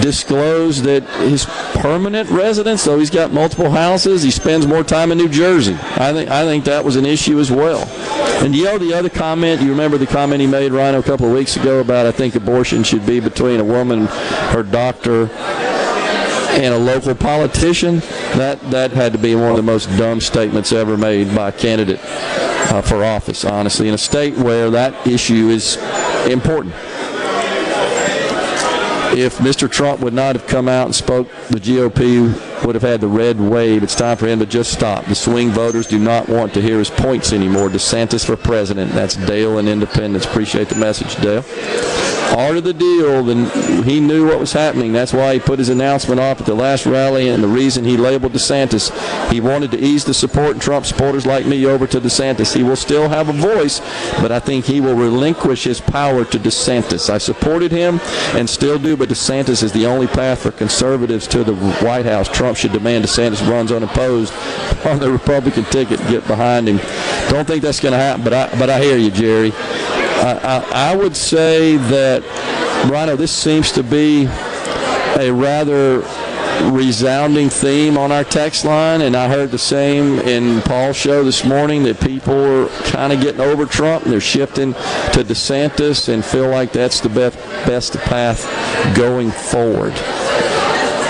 disclosed that his permanent residence, though he's got multiple houses, he spends more time in New Jersey. I think I think that was an issue as well. And you know the other comment, you remember the comment he made, Rhino, a couple of weeks ago about I think abortion should be between a woman, her doctor, and a local politician. That that had to be one of the most dumb statements ever made by a candidate uh, for office. Honestly, in a state where that issue is important. If Mr. Trump would not have come out and spoke, the GOP would have had the red wave. It's time for him to just stop. The swing voters do not want to hear his points anymore. DeSantis for president. That's Dale and Independence. Appreciate the message, Dale. Part of the deal, then he knew what was happening. That's why he put his announcement off at the last rally, and the reason he labeled DeSantis, he wanted to ease the support and Trump supporters like me over to DeSantis. He will still have a voice, but I think he will relinquish his power to DeSantis. I supported him and still do, but DeSantis is the only path for conservatives to the White House. Trump should demand DeSantis runs unopposed [LAUGHS] on the Republican ticket. and Get behind him. Don't think that's going to happen, but I but I hear you, Jerry. I, I, I would say that, Rhino, this seems to be a rather resounding theme on our text line, and I heard the same in Paul's show this morning that people are kind of getting over Trump and they're shifting to DeSantis and feel like that's the best, best path going forward.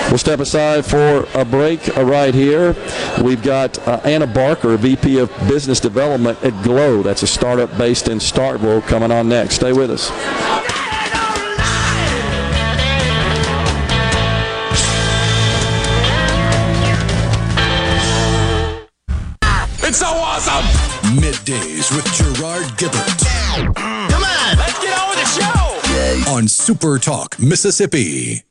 We'll step aside for a break uh, right here. We've got uh, Anna Barker, VP of Business Development at Glo. That's a startup based in Starkville, coming on next. Stay with us. It's so awesome! Middays with Gerard Gibert. Come on, let's get on with the show. On Super Talk, Mississippi.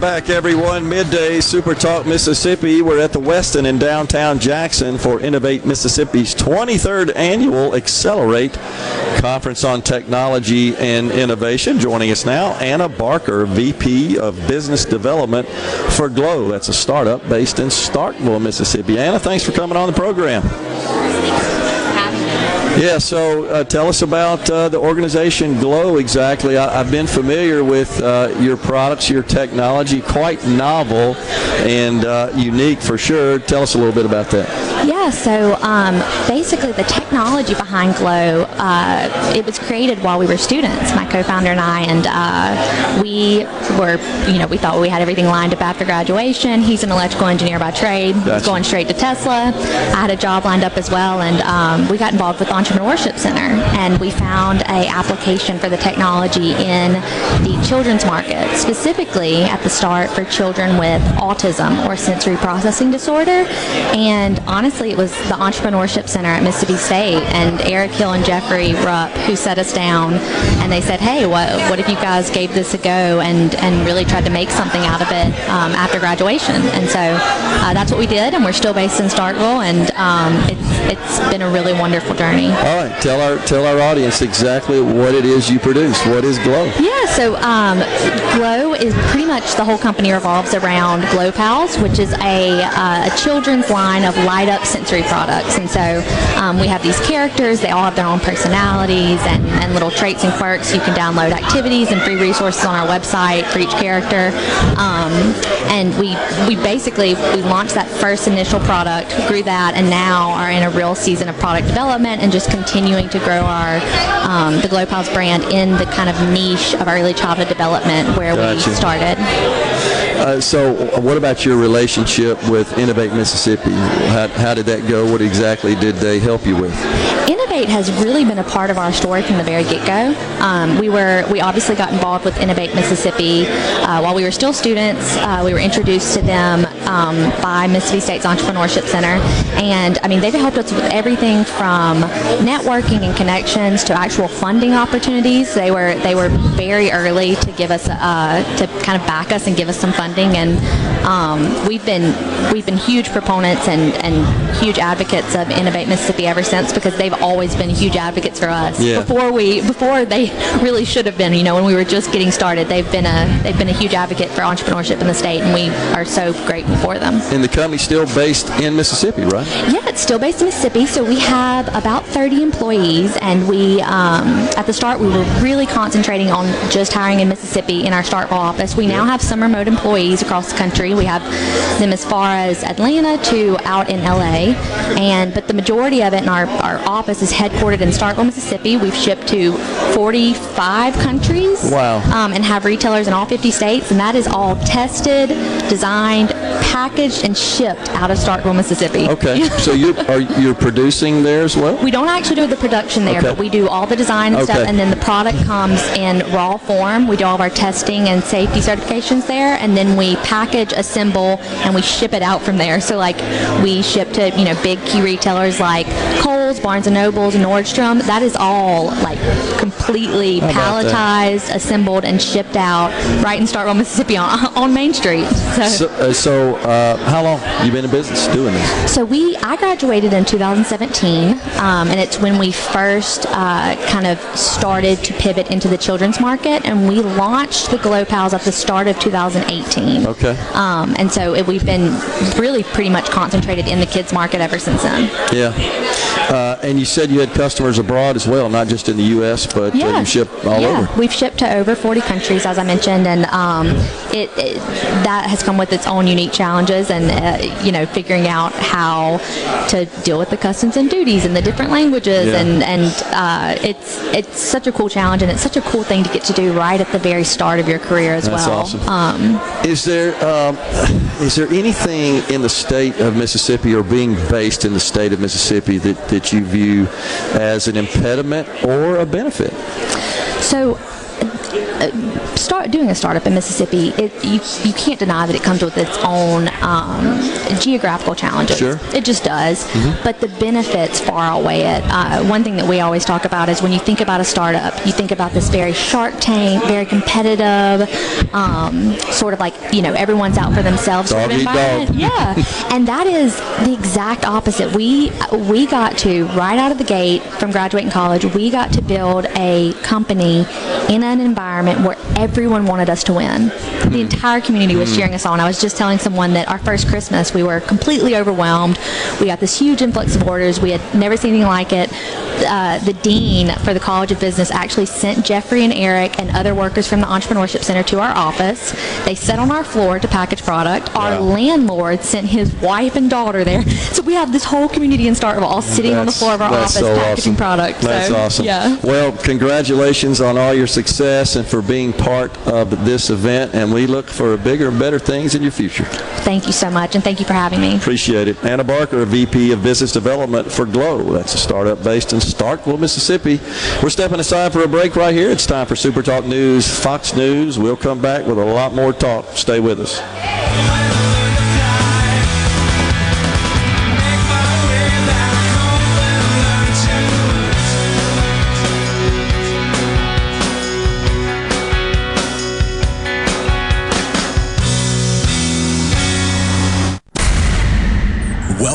Back, everyone. Midday Super Talk Mississippi. We're at the Westin in downtown Jackson for Innovate Mississippi's 23rd annual Accelerate Conference on Technology and Innovation. Joining us now, Anna Barker, VP of Business Development for Glo. That's a startup based in Starkville, Mississippi. Anna, thanks for coming on the program. Yeah, so uh, tell us about uh, the organization Glo exactly. I, I've been familiar with uh, your products, your technology, quite novel and uh, unique for sure. Tell us a little bit about that. Yeah, so um, basically the technology behind Glo, uh, it was created while we were students, my co-founder and I, and uh, we were, you know, we thought we had everything lined up after graduation. He's an electrical engineer by trade, Gotcha. going straight to Tesla. I had a job lined up as well, and um, we got involved with Entrepreneurship Center, and we found a application for the technology in the children's market, specifically at the start for children with autism or sensory processing disorder. And honestly, it was the Entrepreneurship Center at Mississippi State and Eric Hill and Jeffrey Rupp who set us down, and they said, "Hey, what what if you guys gave this a go and and really tried to make something out of it um, after graduation?" And so uh, that's what we did, and we're still based in Starkville, and um, it's it's been a really wonderful journey. All right, tell our tell our audience exactly what it is you produce. What is Glo? Yeah, so um, Glo is pretty much the whole company revolves around Glo Pals, which is a, uh, a children's line of light up sensory products. And so um, we have these characters, they all have their own personalities and, and little traits and quirks. You can download activities and free resources on our website for each character. Um, and we, we basically we launched that first initial product, grew that, and now are in a real season of product development and just continuing to grow our um, the Glo Pals brand in the kind of niche of early childhood development where Gotcha. we started. Uh, so, what about your relationship with Innovate Mississippi? How, how did that go? What exactly did they help you with? Innovate has really been a part of our story from the very get-go. Um, we were we obviously got involved with Innovate Mississippi uh, while we were still students. Uh, we were introduced to them um, by Mississippi State's Entrepreneurship Center, and I mean they've helped us with everything from networking and connections to actual funding opportunities. They were they were very early to give us uh, to kind of back us and give us some funding, and um, we've been we've been huge proponents and, and huge advocates of Innovate Mississippi ever since because they've always always been huge advocates for us. Yeah. Before we, before they really should have been, you know, when we were just getting started, they've been a, they've been a huge advocate for entrepreneurship in the state, and we are so grateful for them. And the company's still based in Mississippi, right? Yeah, it's still based in Mississippi. So we have about 30 employees, and we, um, at the start, we were really concentrating on just hiring in Mississippi in our Starkville office. We now have some remote employees across the country. We have them as far as Atlanta to out in LA, and but the majority of it in our, our office is headquartered in Starkville, Mississippi. We've shipped to 45 countries. Wow. Um, and have retailers in all 50 states, and that is all tested, designed, packaged, and shipped out of Starkville, Mississippi. Okay. [LAUGHS] so you are you're producing there as well? We don't actually do the production there, Okay. but we do all the design and stuff, and then the product comes in raw form. We do all of our testing and safety certifications there, and then we package, assemble, and we ship it out from there. So, like, we ship to you know big key retailers like Kohl's, Barnes and Nobles, Nordstrom. That is all like completely How about that? palletized, assembled, and shipped out right in Starkville, Mississippi, on, [LAUGHS] on Main Street. So. So, uh, so uh, how long you been in business doing this? So we, I graduated in 2017, um, and it's when we first uh, kind of started to pivot into the children's market, and we launched the Glo Pals at the start of 2018. Okay. Um, and so it, we've been really pretty much concentrated in the kids market ever since then. Yeah. Uh, and you said you had customers abroad as well, not just in the U.S., but uh, you ship all yeah. over. We've shipped to over 40 countries, as I mentioned, and um, it, it that has come with its own unique challenges, and uh, you know, figuring out how to deal with the customs and duties and the different languages, Yeah. and and uh, it's it's such a cool challenge, and it's such a cool thing to get to do right at the very start of your career as That's well. awesome. Um, Is there um, is there anything in the state of Mississippi or being based in the state of Mississippi that, that you view as an impediment or a benefit? So, start doing a startup in Mississippi, it, you you can't deny that it comes with its own um, geographical challenges. Sure. It just does. Mhm. But the benefits far outweigh it. Uh, one thing that we always talk about is when you think about a startup, you think about this very Shark Tank, very competitive, um, sort of like you know everyone's out for themselves Dog eat dog. Yeah, [LAUGHS] and that is the exact opposite. We we got to right out of the gate from graduating college. We got to build a company in an environment where everyone wanted us to win. The entire community was Mm. cheering us on. I was just telling someone that our first Christmas we were completely overwhelmed. We got this huge influx of orders. We had never seen anything like it. Uh, the dean for the College of Business actually sent Jeffrey and Eric and other workers from the Entrepreneurship Center to our office. They sat on our floor to package product. Our Wow. landlord sent his wife and daughter there. So we have this whole community in Starkville all sitting on the floor of our office so packaging awesome. product. That's So, awesome. Yeah. Well, congratulations on all your success and for being part of this event. And we look for bigger and better things in your future. Thank you so much, and thank you for having me. Appreciate it. Anna Barker, VP of Business Development for Glo. That's a startup based in Starkville, Mississippi. We're stepping aside for a break right here. It's time for Super Talk News, Fox News. We'll come back with a lot more talk. Stay with us.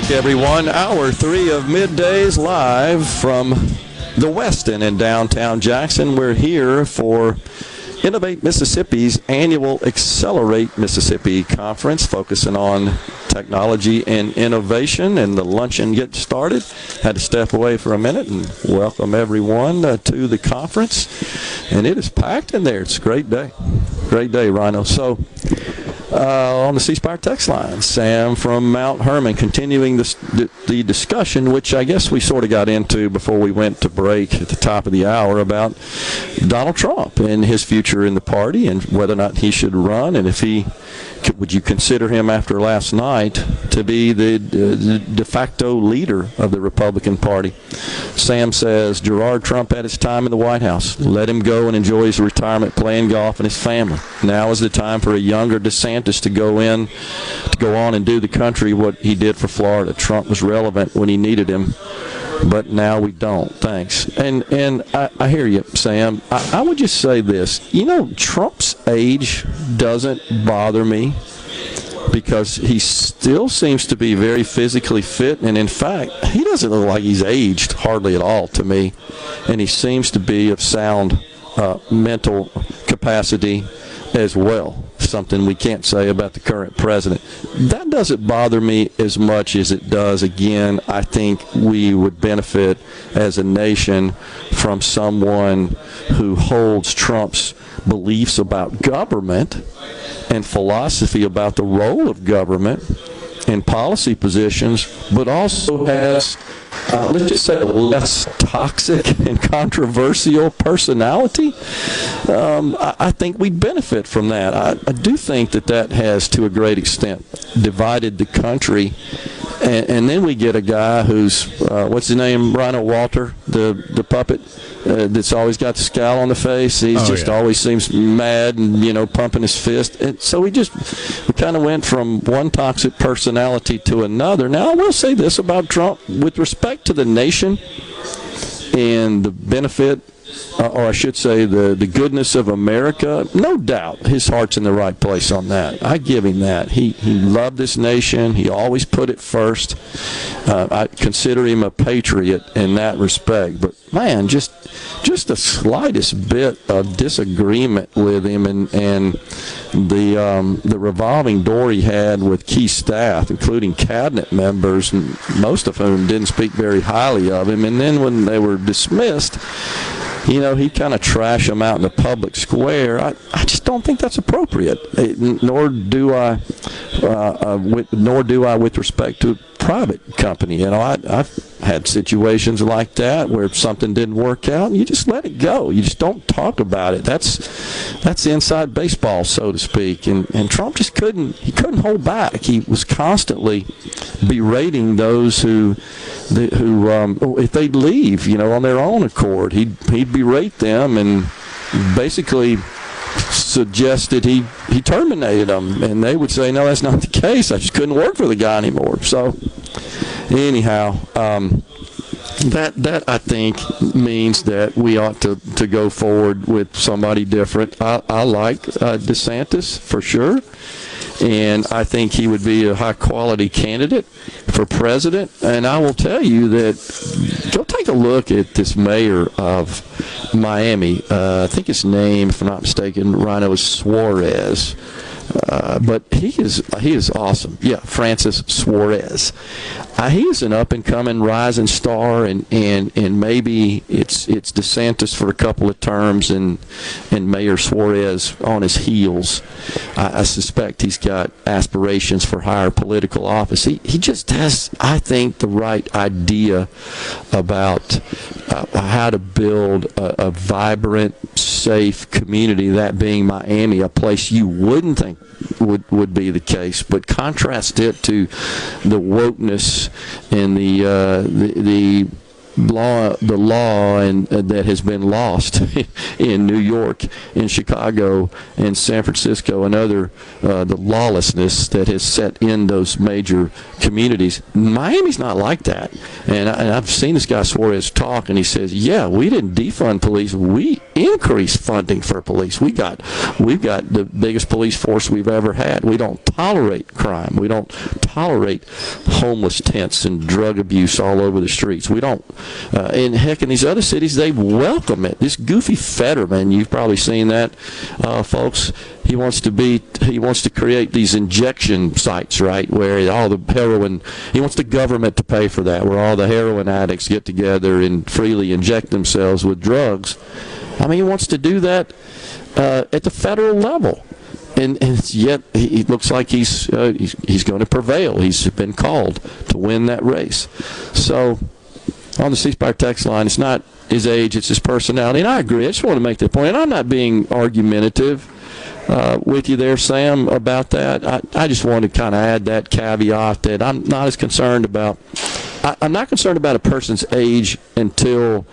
Back, everyone. Hour three of Middays live from the Westin in downtown Jackson. We're here for Innovate Mississippi's annual Accelerate Mississippi conference, focusing on technology and innovation. And the luncheon gets started. Had to step away for a minute and welcome everyone uh, to the conference. And it is packed in there. It's a great day. Great day, Rhino. So, uh, on the C Spire text line. Sam from Mount Hermon, continuing this, the, discussion, which I guess we sort of got into before we went to break at the top of the hour about Donald Trump and his future in the party and whether or not he should run and if he would you consider him after last night to be the, de facto leader of the Republican Party? Sam says Gerard Trump had his time in the White House. Let him go and enjoy his retirement playing golf and his family. Now is the time for a younger DeSantis to go in, to go on and do the country what he did for Florida. Trump was relevant when he needed him but now we don't. Thanks. And and I, I hear you, Sam. I, I would just say this. You know, Trump's age doesn't bother me because he still seems to be very physically fit, and in fact, he doesn't look like he's aged hardly at all to me, and he seems to be of sound uh, mental capacity as well. Something we can't say about the current president. That doesn't bother me as much as it does. Again, I think we would benefit as a nation from someone who holds Trump's beliefs about government and philosophy about the role of government and policy positions, but also has, uh, let's just say, a less toxic [LAUGHS] and controversial personality. Um, I, I think we'd benefit from that. I, I do think that that has, to a great extent, divided the country. And, and then we get a guy who's, uh, what's his name, Rhino Walter, the, the puppet, uh, that's always got the scowl on the face. He's Oh, just yeah. always seems mad and, you know, pumping his fist. And so we just, we kind of went from one toxic personality to another. Now, I will say this about Trump with respect to the nation and the benefit, uh, or I should say, the, the goodness of America, no doubt his heart's in the right place on that. I give him that. He, he loved this nation, he always put it first. Uh, I consider him a patriot in that respect. But man, just just the slightest bit of disagreement with him and, and the um, the revolving door he had with key staff, including cabinet members, most of whom didn't speak very highly of him. And then when they were dismissed, you know, he kind of trash them out in the public square. I, I just don't think that's appropriate. It, nor do I, uh, uh, with, nor do I with respect to private company. You know, I, I've had situations like that where something didn't work out, and you just let it go. You just don't talk about it. That's that's inside baseball, so to speak. And and Trump just couldn't he couldn't hold back. He was constantly berating those who who um, if they'd leave, you know, on their own accord, he'd he'd berate them and basically suggested he he terminated them, and they would say, no, that's not the case. I just couldn't work for the guy anymore. So anyhow. Um, that that I think means that we ought to, to go forward with somebody different. I, I like uh, DeSantis for sure, and I think he would be a high quality candidate for president. And I will tell you that go take a look at this mayor of Miami. Uh, I think his name, if I'm not mistaken, Rhino Suarez. Uh, but he is he is awesome. Yeah, Francis Suarez. Uh, he is an up and coming rising star, and, and, and maybe it's it's DeSantis for a couple of terms, and and Mayor Suarez on his heels. I, I suspect he's got aspirations for higher political office. He he just has, I think, the right idea about uh, how to build a, a vibrant, safe community. That being Miami, a place you wouldn't think would would be the case, but contrast it to the wokeness and the uh, the, the law the law and uh, that has been lost [LAUGHS] in New York, in Chicago, in San Francisco, and other uh, the lawlessness that has set in those major communities. Miami's not like that, and, I, I've seen this guy Suarez talk, and he says, "Yeah, we didn't defund police, we increased funding for police. We got we've got the biggest police force we've ever had. We don't tolerate crime. We don't tolerate homeless tents and drug abuse all over the streets. We don't." Uh, and heck, in these other cities, they welcome it. This goofy Fetterman, you've probably seen that, uh, folks. He wants to be, he wants to create these injection sites, right, where all the heroin, he wants the government to pay for that, where all the heroin addicts get together and freely inject themselves with drugs. I mean, he wants to do that uh, at the federal level. and, and yet he, looks like he's, uh, he's he's going to prevail. He's been called to win that race. So on the C Spire text line, it's not his age, it's his personality. And I agree. I just want to make that point. And I'm not being argumentative uh, with you there, Sam, about that. I, I just want to kind of add that caveat that I'm not as concerned about. I, I'm not concerned about a person's age until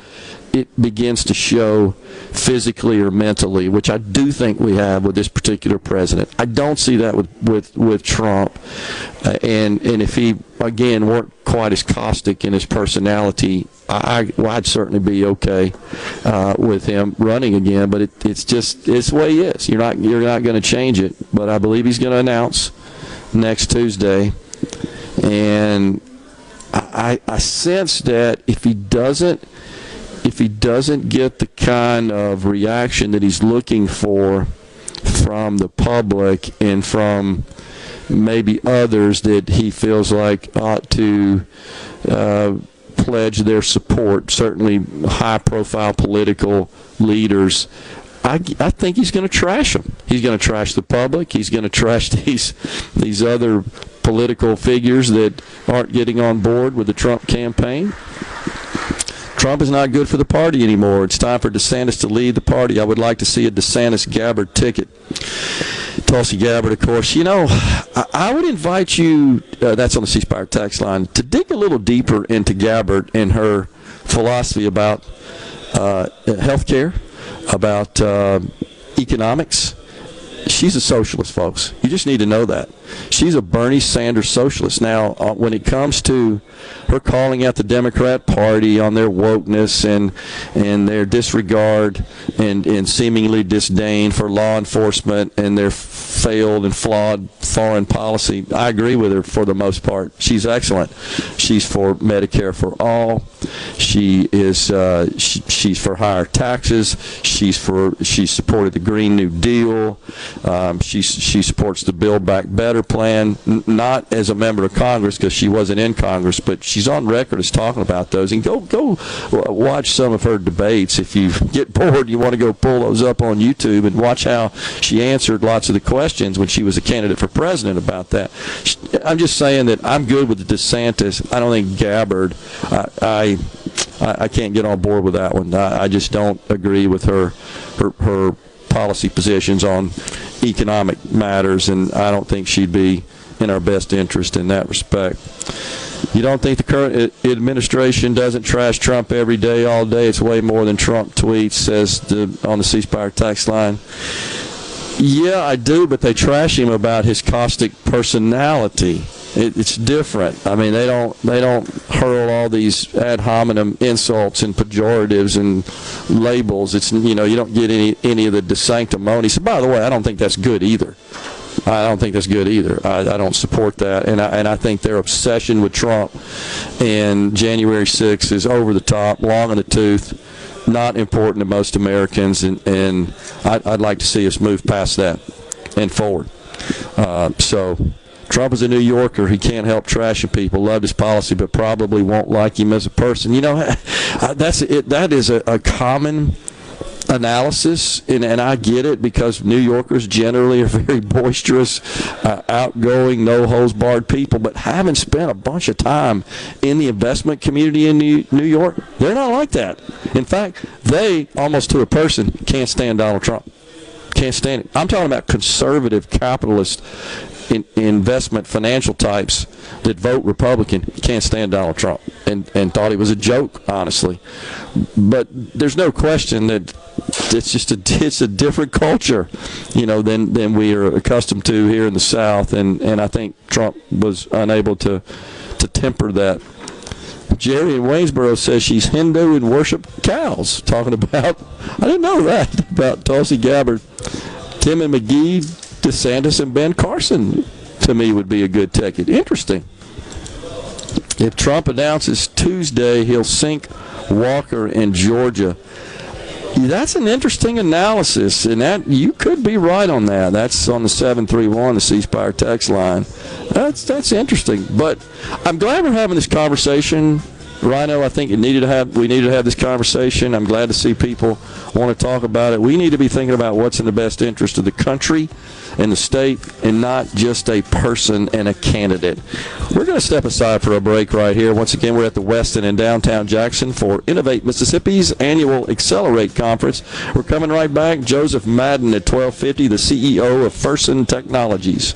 it begins to show physically or mentally, which I do think we have with this particular president. I don't see that with with with Trump, uh, and and if he again weren't quite as caustic in his personality, I, I well, I'd certainly be okay uh, with him running again. But it, it's just it's the way he is. You're not you're not going to change it. But I believe he's going to announce next Tuesday, and I, I sense that if he doesn't if he doesn't get the kind of reaction that he's looking for from the public and from maybe others that he feels like ought to uh, pledge their support, certainly high profile political leaders. I, I think he's going to trash them. He's going to trash the public. He's going to trash [LAUGHS] these these other political figures that aren't getting on board with the Trump campaign. Trump is not good for the party anymore. It's time for DeSantis to lead the party. I would like to see a DeSantis Gabbard ticket. Tulsi Gabbard, of course. You know, I, would invite you, uh, that's on the C Spire text line, to dig a little deeper into Gabbard and her philosophy about uh, health care, about uh, economics. She's a socialist, folks. You just need to know that. She's a Bernie Sanders socialist. Now, uh, when it comes to her calling out the Democrat Party on their wokeness and and their disregard and, and seemingly disdain for law enforcement and their failed and flawed foreign policy, I agree with her for the most part. She's excellent. She's for Medicare for all. She is uh, she, she's for higher taxes. She's for she supported the Green New Deal. Um, she she supports the Build Back Better plan, n- not as a member of Congress because she wasn't in Congress, but she's on record as talking about those. And go go uh, watch some of her debates if you get bored. You want to go pull those up on YouTube and watch how she answered lots of the questions when she was a candidate for president about that. I'm just saying that I'm good with the DeSantis. I don't think Gabbard. I, I I, I can't get on board with that one. I, I just don't agree with her, her, her policy positions on economic matters, and I don't think she'd be in our best interest in that respect. You don't think the current administration doesn't trash Trump every day, all day? It's way more than Trump tweets, says the, on the C Spire text line. Yeah, I do, but they trash him about his caustic personality. It, it's different. I mean, they don't they don't hurl all these ad hominem insults and pejoratives and labels. It's you know you don't get any any of the DeSanctimonious. By the way, I don't think that's good either. I don't think that's good either. I, I don't support that, and I, and I think their obsession with Trump and January 6th is over the top, long in the tooth, not important to most Americans, and and I'd, I'd like to see us move past that and forward. Uh, so. Trump is a New Yorker. He can't help trashing people. Loved his policy, but probably won't like him as a person. You know, [LAUGHS] that's it. That is a, a common analysis, and, and I get it because New Yorkers generally are [LAUGHS] very boisterous, uh, outgoing, no holds barred people. But having spent a bunch of time in the investment community in New, New York, they're not like that. In fact, they almost to a person can't stand Donald Trump. Can't stand it. I'm talking about conservative capitalist in, investment financial types that vote Republican can't stand Donald Trump and, and thought he was a joke, honestly. But there's no question that it's just a [LAUGHS] it's a different culture, you know, than than we are accustomed to here in the South, and and I think Trump was unable to to temper that. Jerry in Waynesboro says she's Hindu and worship cows. Talking about, [LAUGHS] I didn't know that about Tulsi Gabbard. Tim and Magee, DeSantis, and Ben Carson to me would be a good ticket. Interesting. If Trump announces Tuesday he'll sink Walker in Georgia, that's an interesting analysis, and that you could be right on that. That's on the seven three one, the C Spire text line. That's that's interesting, but I'm glad we're having this conversation Rhino, I think needed to have we needed to have this conversation. I'm glad to see people want to talk about it. We need to be thinking about what's in the best interest of the country and the state, and not just a person and a candidate. We're going to step aside for a break right here. Once again, we're at the Westin in downtown Jackson for Innovate Mississippi's annual Accelerate conference. We're coming right back. Joseph Madden at 1250, the CEO of Ferson Technologies.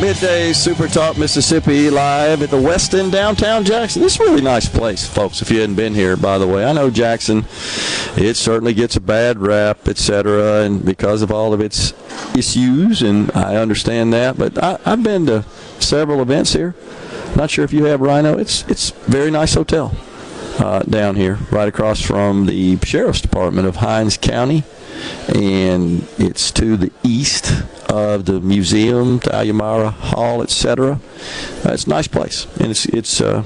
Midday Super Talk Mississippi live at the Westin downtown Jackson. This is a really nice place, folks, if you hadn't been here, by the way. I know Jackson, it certainly gets a bad rap, etc., and because of all of its issues, and I understand that, but I, I've been to several events here. Not sure if you have, Rhino. It's it's very nice hotel uh, down here, right across from the Sheriff's Department of Hinds County and it's to the east of the museum, the Thalia Mara Hall, etc. Uh, it's a nice place, and it's it's uh,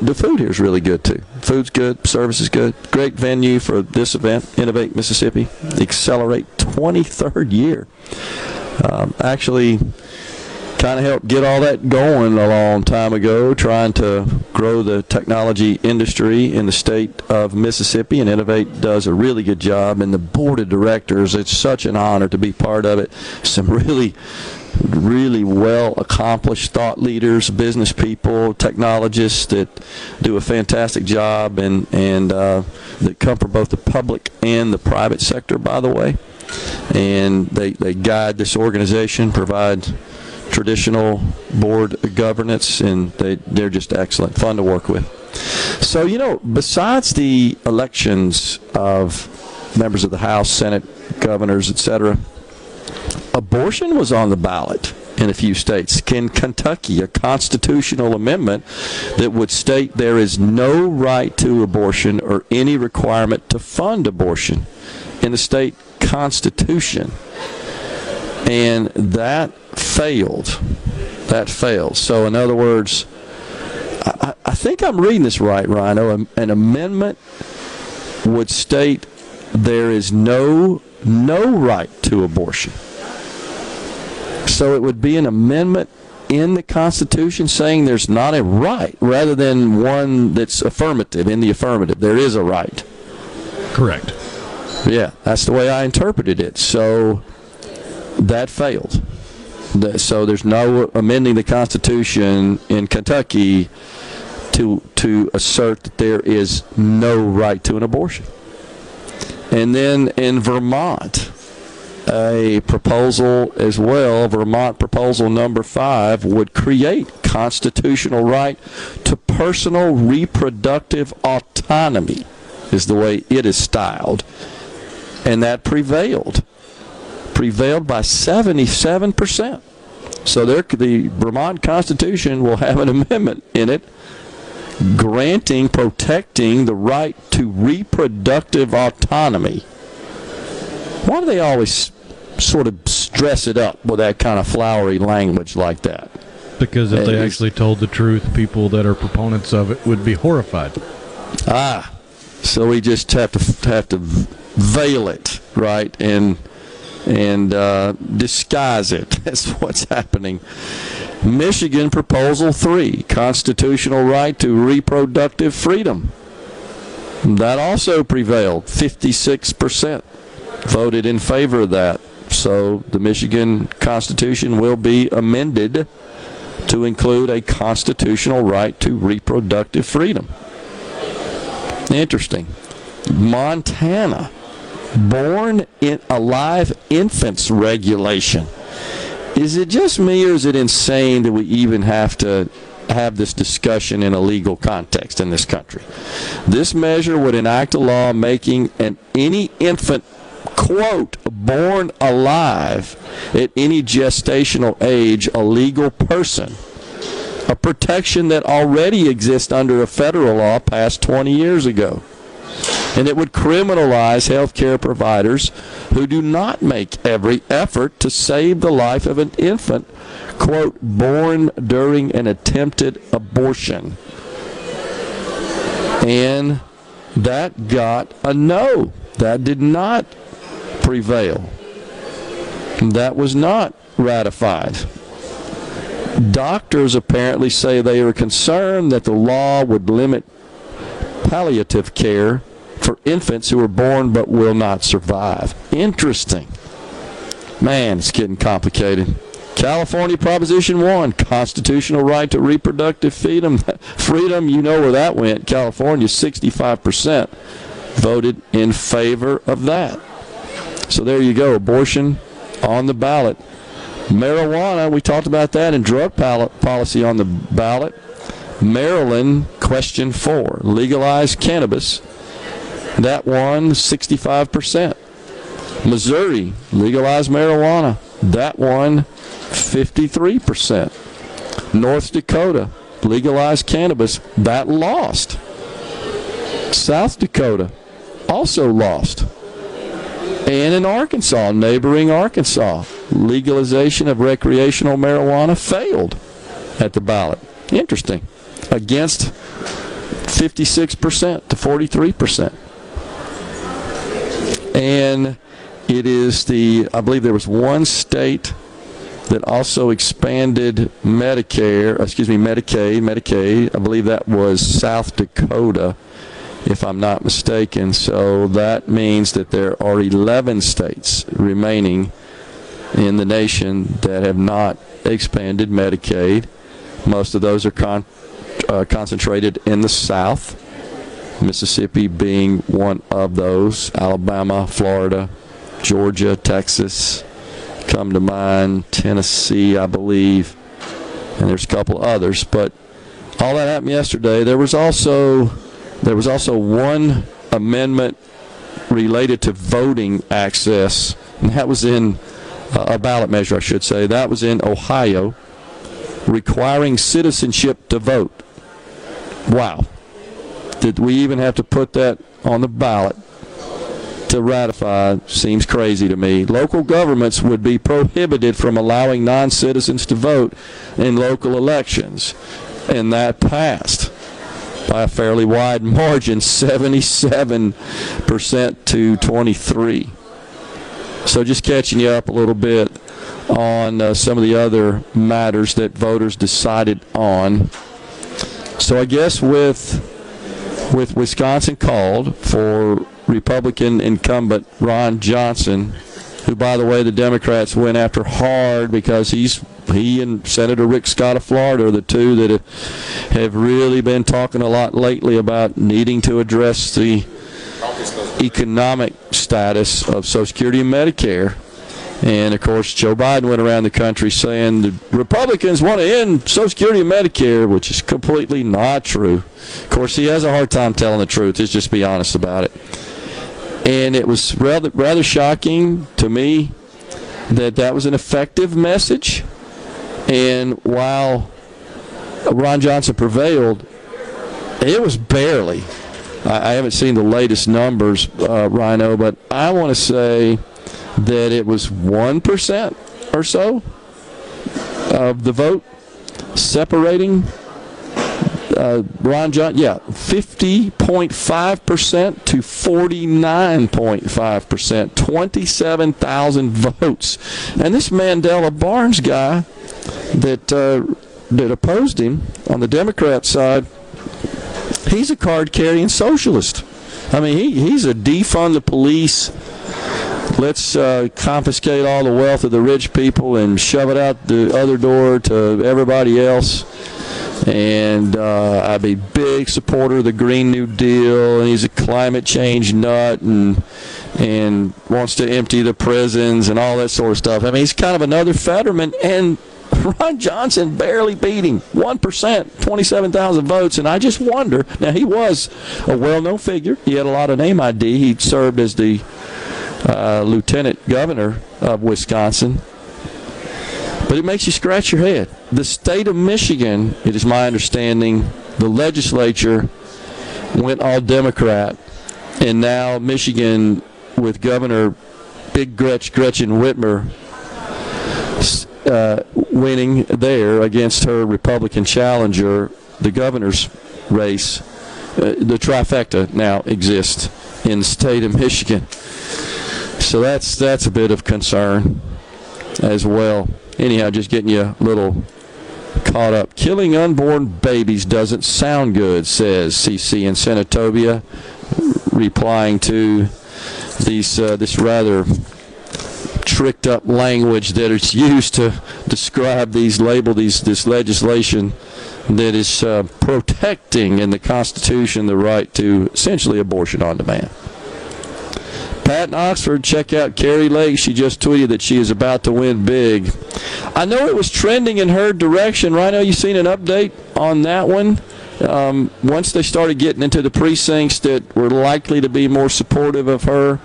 the food here is really good too. Food's good, service is good. Great venue for this event, Innovate Mississippi, Accelerate 23rd year. Um, actually, kind of helped get all that going a long time ago, trying to grow the technology industry in the state of Mississippi. And Innovate does a really good job. And the board of directors, it's such an honor to be part of it. Some really really well accomplished thought leaders, business people, technologists that do a fantastic job and, and uh, that come from both the public and the private sector, by the way. And they, they guide this organization, provide traditional board governance, and they, they're just excellent, fun to work with. So, you know, besides the elections of members of the House, Senate, governors, etc., abortion was on the ballot in a few states. In Kentucky, a constitutional amendment that would state there is no right to abortion or any requirement to fund abortion in the state constitution. And that failed. That failed. So, in other words, I, I think I'm reading this right, Rhino. An amendment would state there is no no right to abortion. So it would be an amendment in the Constitution saying there's not a right, rather than one that's affirmative in the affirmative. There is a right. Correct. Yeah, that's the way I interpreted it. So that failed. So there's no amending the Constitution in Kentucky to to assert that there is no right to an abortion. And then in Vermont, a proposal as well, Vermont proposal number five, would create constitutional right to personal reproductive autonomy, is the way it is styled. And that prevailed. Prevailed by 77%. So there, the Vermont Constitution will have an amendment in it granting, protecting the right to reproductive autonomy. Why do they always sort of stress it up with that kind of flowery language like that? Because if they actually told the truth, people that are proponents of it would be horrified. Ah, so we just have to have to veil it, right, and and uh, disguise it. [LAUGHS] That's what's happening. Michigan proposal three: constitutional right to reproductive freedom. That also prevailed. Fifty-six percent voted in favor of that. So the Michigan Constitution will be amended to include a constitutional right to reproductive freedom. Interesting. Montana, born in alive infants regulation. Is it just me, or is it insane that we even have to have this discussion in a legal context in this country? This measure would enact a law making an any infant quote born alive at any gestational age a legal person a protection that already exists under a federal law passed 20 years ago. And it would criminalize healthcare providers who do not make every effort to save the life of an infant, quote, born during an attempted abortion. And that got a no. That did not prevail. That was not ratified. Doctors apparently say they are concerned that the law would limit palliative care for infants who are born but will not survive. Interesting. Man, it's getting complicated. California Proposition 1, constitutional right to reproductive freedom. [LAUGHS] Freedom, you know where that went. California, 65% voted in favor of that. So there you go, abortion on the ballot. Marijuana, we talked about that, and drug policy on the ballot. Maryland, question four, legalize cannabis. That won 65%. Missouri, legalized marijuana. That won 53%. North Dakota, legalized cannabis. That lost. South Dakota, also lost. And in Arkansas, neighboring Arkansas, legalization of recreational marijuana failed at the ballot. Interesting. Against 56% to 43%. And it is the, I believe there was one state that also expanded Medicare, excuse me, Medicaid, Medicaid. I believe that was South Dakota, if I'm not mistaken. So that means that there are 11 states remaining in the nation that have not expanded Medicaid. Most of those are con- uh, concentrated in the South, Mississippi being one of those, Alabama, Florida, Georgia, Texas come to mind, Tennessee, I believe, and there's a couple others. But all that happened yesterday. There was also there was also one amendment related to voting access, and that was in uh, a ballot measure, I should say. That was in Ohio, requiring citizenship to vote. Wow. Did we even have to put that on the ballot to ratify? Seems crazy to me. Local governments would be prohibited from allowing non citizens to vote in local elections. And that passed by a fairly wide margin 77% to 23 so just catching you up a little bit on uh, some of the other matters that voters decided on so i guess with with wisconsin called for republican incumbent ron johnson who by the way the democrats went after hard because he's he and Senator Rick Scott of Florida are the two that have, have really been talking a lot lately about needing to address the economic status of Social Security and Medicare. And of course, Joe Biden went around the country saying the Republicans want to end Social Security and Medicare, which is completely not true. Of course, he has a hard time telling the truth. Let's just be honest about it. And it was rather rather shocking to me that that was an effective message. And while Ron Johnson prevailed, it was barely. I, I haven't seen the latest numbers, uh, Rhino, but I want to say that it was 1% or so of the vote separating uh, Ron John, yeah, 50.5% to 49.5%, 27,000 votes. And this Mandela Barnes guy that uh, that opposed him on the Democrat side, he's a card carrying socialist. I mean, he, he's a defund the police. Let's uh, confiscate all the wealth of the rich people and shove it out the other door to everybody else and uh, I'd be big supporter of the Green New Deal, and he's a climate change nut, and and wants to empty the prisons and all that sort of stuff. I mean, he's kind of another Fetterman, and [LAUGHS] Ron Johnson barely beating one percent, twenty-seven thousand votes, and I just wonder. Now he was a well-known figure. He had a lot of name ID. He served as the uh, lieutenant governor of Wisconsin. But it makes you scratch your head. The state of Michigan, it is my understanding, the legislature went all Democrat, and now Michigan, with Governor Big Gretch Gretchen Whitmer uh, winning there against her Republican challenger, the governor's race, uh, the trifecta now exists in the state of Michigan. So that's that's a bit of concern as well. Anyhow, just getting you a little caught up. Killing unborn babies doesn't sound good, says CC in Senatobia, replying to these uh, this rather tricked up language that is used to describe these label these this legislation that is uh, protecting in the Constitution the right to essentially abortion on demand. Pat in Oxford, check out Kari Lake. She just tweeted that she is about to win big. I know it was trending in her direction. Rhino, you seen an update on that one? Um, once they started getting into the precincts that were likely to be more supportive of her,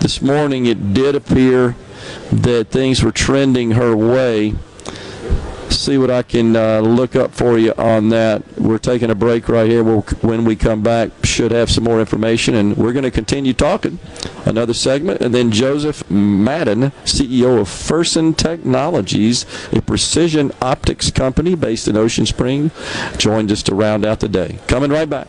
this morning it did appear that things were trending her way. See what I can uh, look up for you on that. We're taking a break right here. We'll, when we come back, should have some more information, and we're going to continue talking. Another segment, and then Joseph Madden, CEO of Ferson Technologies, a precision optics company based in Ocean Spring, joined us to round out the day. Coming right back.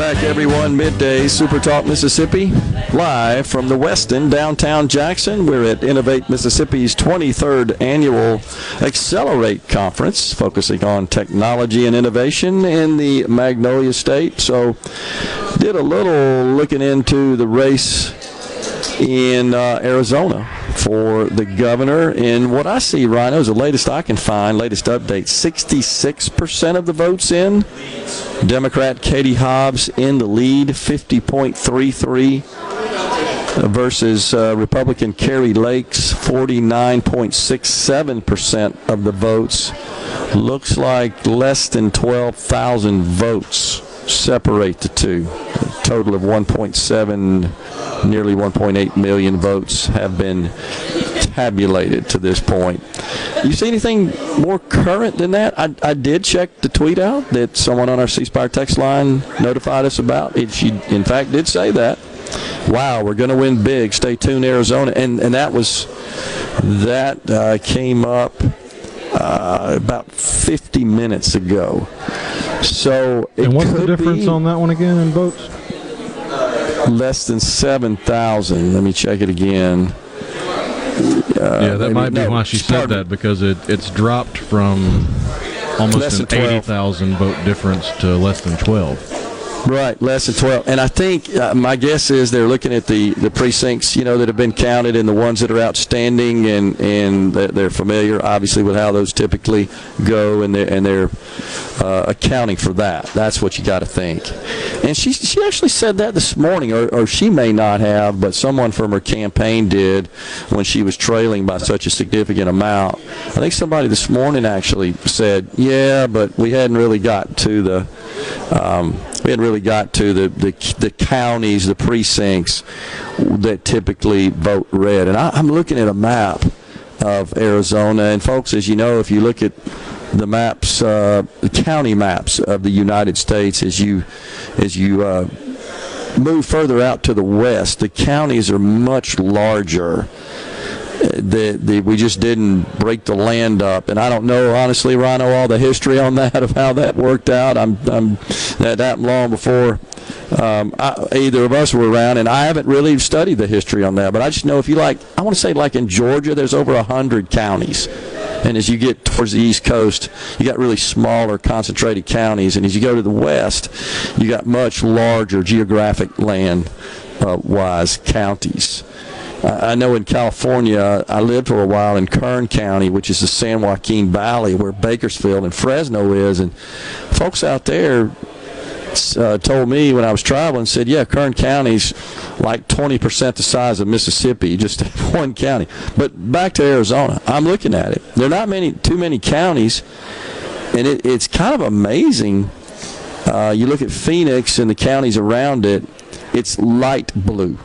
Back, everyone. Midday Super Talk Mississippi, live from the Westin, downtown Jackson. We're at Innovate Mississippi's 23rd annual Accelerate Conference, focusing on technology and innovation in the Magnolia State. So, did a little looking into the race in uh, Arizona for the governor. And what I see, Rhino, is the latest I can find, latest update 66% of the votes in. Democrat Katie Hobbs in the lead, 50.33 versus uh, Republican Kari Lakes, 49.67% of the votes. Looks like less than 12,000 votes separate the two. Total of 1.7, nearly 1.8 million votes have been tabulated to this point. You see anything more current than that? I, I did check the tweet out that someone on our C Spire text line notified us about. It, she, in fact, did say that. Wow, we're going to win big. Stay tuned, Arizona. And and that was that uh, came up uh, about 50 minutes ago. So it And what's the difference be on that one again in votes? Less than 7,000. Let me check it again. Uh, yeah, that maybe- might be no, why she said that because it, it's dropped from almost an 80,000 vote difference to less than 12. Right, less than 12. And I think uh, my guess is they're looking at the, the precincts, you know, that have been counted and the ones that are outstanding, and, and they're- familiar, obviously, with how those typically go, and they're, and they're uh, accounting for that. That's what you got to think. And she, she actually said that this morning, or, or she may not have, but someone from her campaign did when she was trailing by such a significant amount. I think somebody this morning actually said, yeah, but we hadn't really got to the. Um, we hadn't really got to the, the, the counties, the precincts that typically vote red. And I, I'm looking at a map of Arizona. And, folks, as you know, if you look at the maps, uh, the county maps of the United States, as you, as you uh, move further out to the west, the counties are much larger. The, we just didn't break the land up, and I don't know honestly, Rhino, all the history on that of how that worked out. I'm, I'm that that long before um, I, either of us were around, and I haven't really studied the history on that. But I just know if you like, I want to say like in Georgia, there's over a hundred counties And as you get towards the East Coast, you got really smaller, concentrated counties. And as you go to the West, you got much larger geographic land uh, wise counties. I know in California, I lived for a while in Kern County, which is the San Joaquin Valley, where Bakersfield and Fresno is, and folks out there uh, told me when I was traveling, said, "Yeah, Kern County's like 20% the size of Mississippi, [LAUGHS] just one county." But back to Arizona, I'm looking at it. There are not many, too many counties, and it, it's kind of amazing. Uh, you look at Phoenix and the counties around it; it's light blue.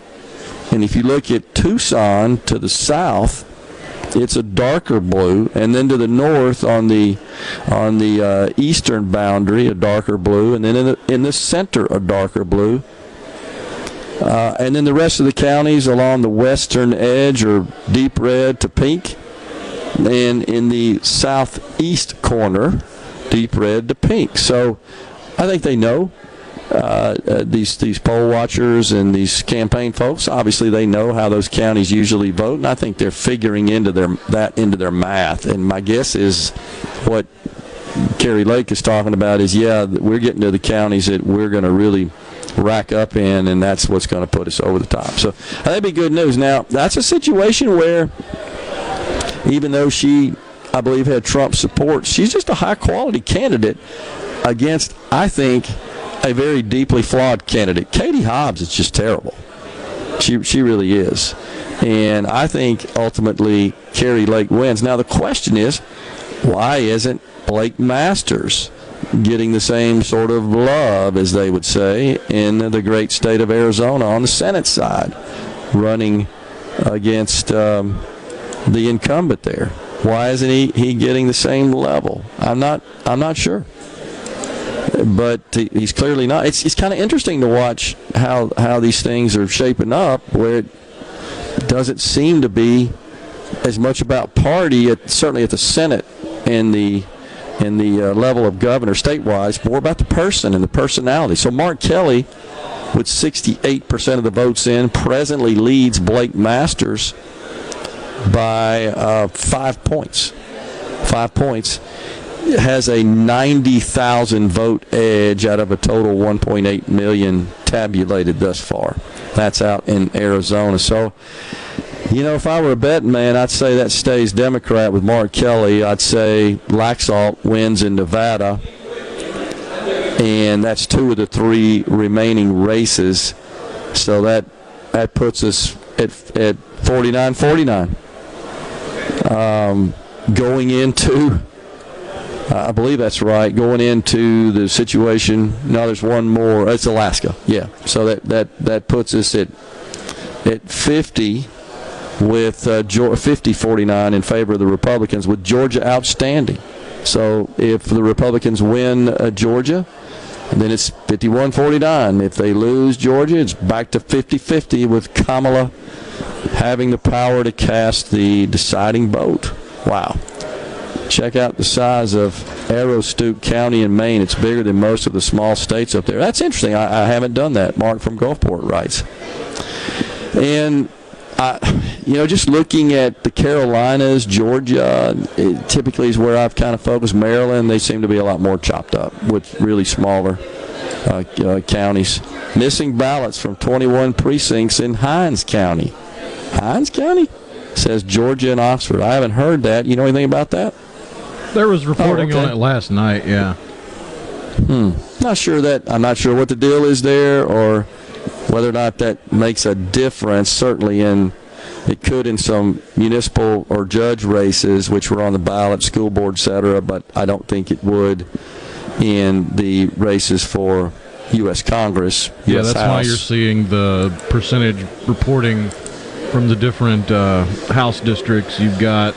And if you look at Tucson to the south, it's a darker blue, and then to the north on the on the uh, eastern boundary, a darker blue, and then in the, in the center, a darker blue. Uh, and then the rest of the counties along the western edge are deep red to pink, and in the southeast corner, deep red to pink. So I think they know uh, uh, these these poll watchers and these campaign folks. Obviously, they know how those counties usually vote, and I think they're figuring into their that into their math. And my guess is what Kari Lake is talking about is yeah, we're getting to the counties that we're going to really rack up in, and that's what's going to put us over the top. So that'd be good news. Now that's a situation where even though she, I believe, had Trump support, she's just a high quality candidate against, I think, a very deeply flawed candidate. Katie Hobbs is just terrible. She she really is, and I think ultimately Kari Lake wins. Now the question is, why isn't Blake Masters getting the same sort of love as they would say in the great state of Arizona on the Senate side, running against um, the incumbent there? Why isn't he, he getting the same level? I'm not I'm not sure but he's clearly not. It's, it's kind of interesting to watch how how these things are shaping up, where it doesn't seem to be as much about party, at, certainly at the Senate and the and the uh, level of governor statewide, more about the person and the personality. So Mark Kelly, with 68% of the votes in, presently leads Blake Masters by uh, five points. Five points has a 90,000 vote edge out of a total 1.8 million tabulated thus far. That's out in Arizona. So, you know, if I were a betting man, I'd say that stays Democrat with Mark Kelly. I'd say Laxalt wins in Nevada. And that's two of the three remaining races. So that that puts us at at 49 49. Um, going into I believe that's right. Going into the situation, now there's one more. It's Alaska. Yeah. So that that that puts us at at 50 with uh, 50-49 in favor of the Republicans, with Georgia outstanding. So if the Republicans win uh, Georgia, then it's 51-49. If they lose Georgia, it's back to 50-50 with Kamala having the power to cast the deciding vote. Wow. Check out the size of Aroostook County in Maine. It's bigger than most of the small states up there. That's interesting. I, I haven't done that. Mark from Gulfport writes. And I, you know, just looking at the Carolinas, Georgia, typically is where I've kind of focused. Maryland, they seem to be a lot more chopped up with really smaller uh, uh, counties. Missing ballots from 21 precincts in Hinds County. Hinds County says Georgia and Oxford. I haven't heard that. You know anything about that? There was reporting Oh, okay. on it last night. Yeah. Hmm. Not sure that I'm not sure what the deal is there, or whether or not that makes a difference. Certainly, in it could in some municipal or judge races, which were on the ballot, school board, etc. But I don't think it would in the races for U.S. Congress. Yeah, US that's why you're seeing the percentage reporting from the different uh, House districts. You've got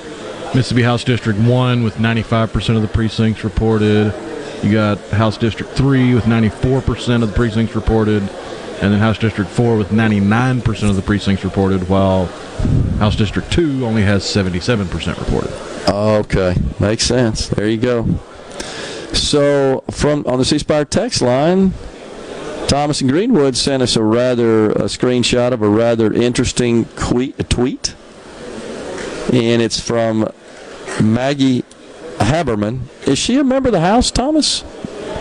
Mississippi House District 1 with 95% of the precincts reported. You got House District 3 with 94% of the precincts reported. And then House District 4 with 99% of the precincts reported, while House District 2 only has 77% reported. Okay, makes sense. There you go. So, from on the C Spire text line, Thomas and Greenwood sent us a rather a screenshot of a rather interesting tweet, and it's from Maggie Haberman. Is she a member of the House, Thomas?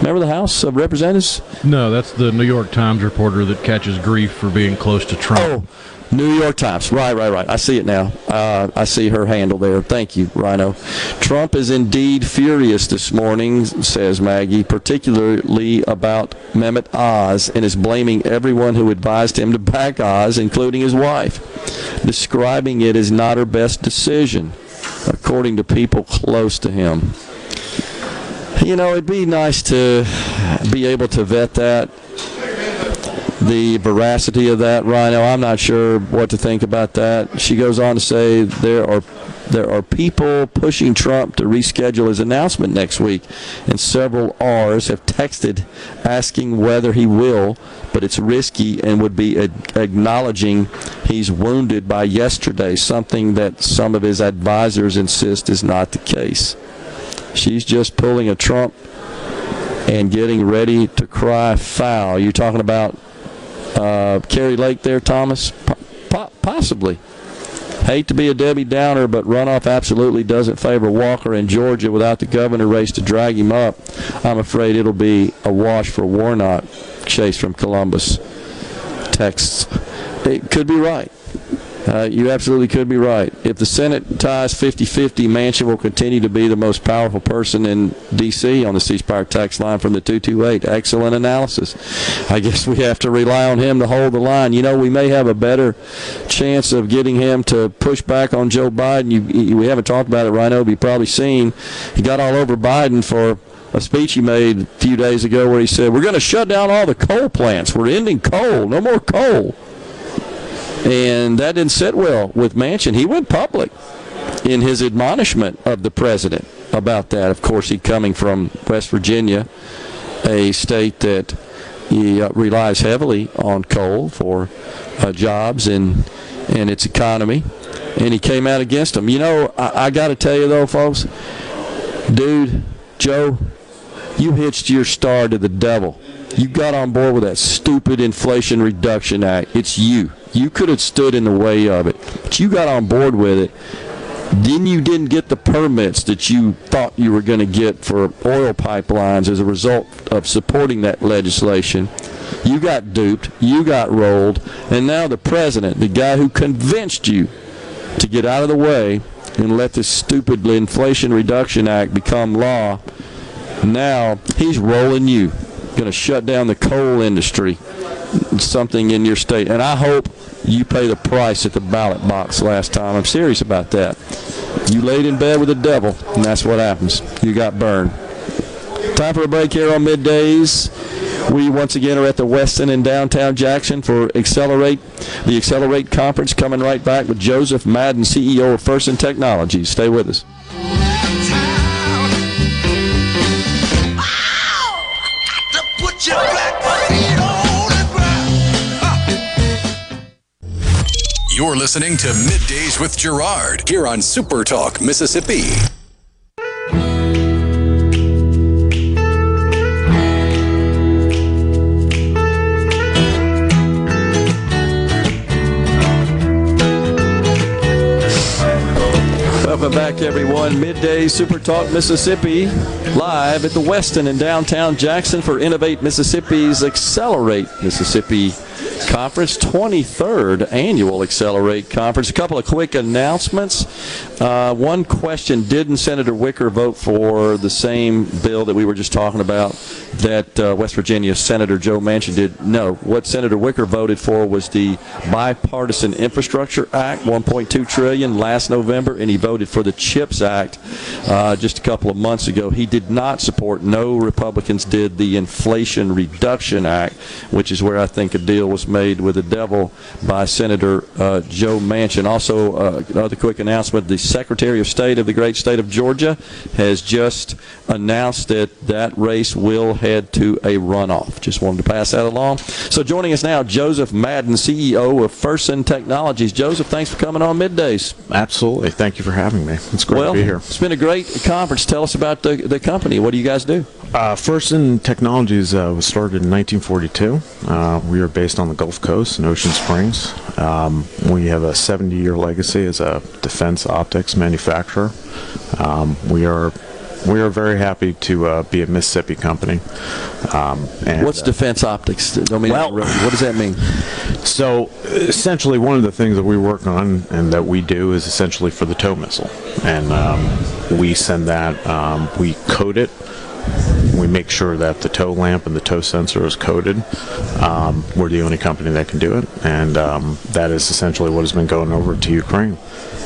Member of the House of Representatives? No, that's the New York Times reporter that catches grief for being close to Trump. Oh, New York Times. Right, right, right. I see it now. Uh, I see her handle there. Thank you, Rhino. Trump is indeed furious this morning, says Maggie, particularly about Mehmet Oz, and is blaming everyone who advised him to back Oz, including his wife, describing it as not her best decision, according to people close to him. You know, it'd be nice to be able to vet that the veracity of that, Rhino. I'm not sure what to think about that. She goes on to say there are there are people pushing Trump to reschedule his announcement next week, and several R's have texted asking whether he will, but it's risky and would be acknowledging he's wounded by yesterday, something that some of his advisors insist is not the case. She's just pulling a Trump and getting ready to cry foul. You're talking about uh, Kari Lake there, Thomas? Po- po- possibly. Hate to be a Debbie Downer, but runoff absolutely doesn't favor Walker in Georgia without the governor race to drag him up. I'm afraid it'll be a wash for Warnock. Chase from Columbus texts. It could be right. Uh, you absolutely could be right. If the Senate ties 50 50, Manchin will continue to be the most powerful person in D.C. on the C Spire text line from the 228. Excellent analysis. I guess we have to rely on him to hold the line. You know, we may have a better chance of getting him to push back on Joe Biden. You, you, we haven't talked about it, Rhino, but you've probably seen he got all over Biden for a speech he made a few days ago where he said, We're going to shut down all the coal plants. We're ending coal. No more coal and that didn't sit well with Manchin. He went public in his admonishment of the president about that. Of course, he coming from West Virginia, a state that he uh, relies heavily on coal for uh, jobs and and its economy, and he came out against him. You know, I, I got to tell you though, folks, dude, Joe, you hitched your star to the devil. You got on board with that stupid Inflation Reduction Act. It's you. You could have stood in the way of it, but you got on board with it. Then you didn't get the permits that you thought you were going to get for oil pipelines as a result of supporting that legislation. You got duped, you got rolled, and now the president, the guy who convinced you to get out of the way and let this stupid Inflation Reduction Act become law, now he's rolling you. Going to shut down the coal industry, something in your state. And I hope you pay the price at the ballot box last time. I'm serious about that. You laid in bed with the devil, and that's what happens. You got burned. Time for a break here on middays. We once again are at the Westin in downtown Jackson for Accelerate, the Accelerate conference. Coming right back with Joseph Madden, CEO of Ferson Technologies. Stay with us. You're listening to Middays with Gerard here on Super Talk, Mississippi. Welcome back, everyone. Midday Super Talk Mississippi, live at the Westin in downtown Jackson for Innovate Mississippi's Accelerate Mississippi Conference, 23rd annual Accelerate Conference. A couple of quick announcements. Uh, one question Didn't Senator Wicker vote for the same bill that we were just talking about that uh, West Virginia Senator Joe Manchin did? No. What Senator Wicker voted for was the Bipartisan Infrastructure Act, 1.2 trillion last November, and he voted for the CHIPS Act uh, just a couple of months ago. He did not support, no Republicans did, the Inflation Reduction Act, which is where I think a deal was made with the devil by Senator uh, Joe Manchin. Also, uh, another quick announcement the Secretary of State of the great state of Georgia has just announced that that race will head to a runoff. Just wanted to pass that along. So, joining us now, Joseph Madden, CEO of Ferson Technologies. Joseph, thanks for coming on middays. Absolutely. Thank you for having me. It's great well, to be here. It's been a great conference. Tell us about the, the company. What do you guys do? Uh, Technologies uh, was started in 1942. Uh, we are based on the Gulf Coast in Ocean Springs. Um, we have a 70-year legacy as a defense optics manufacturer. Um, we are we are very happy to uh, be a Mississippi company. Um, and, What's uh, defense optics? Don't mean Well- what does that mean? So essentially, one of the things that we work on and that we do is essentially for the tow missile, and um, we send that, um, we code it. We make sure that the tow lamp and the tow sensor is coded. Um, we're the only company that can do it, and um, that is essentially what has been going over to Ukraine.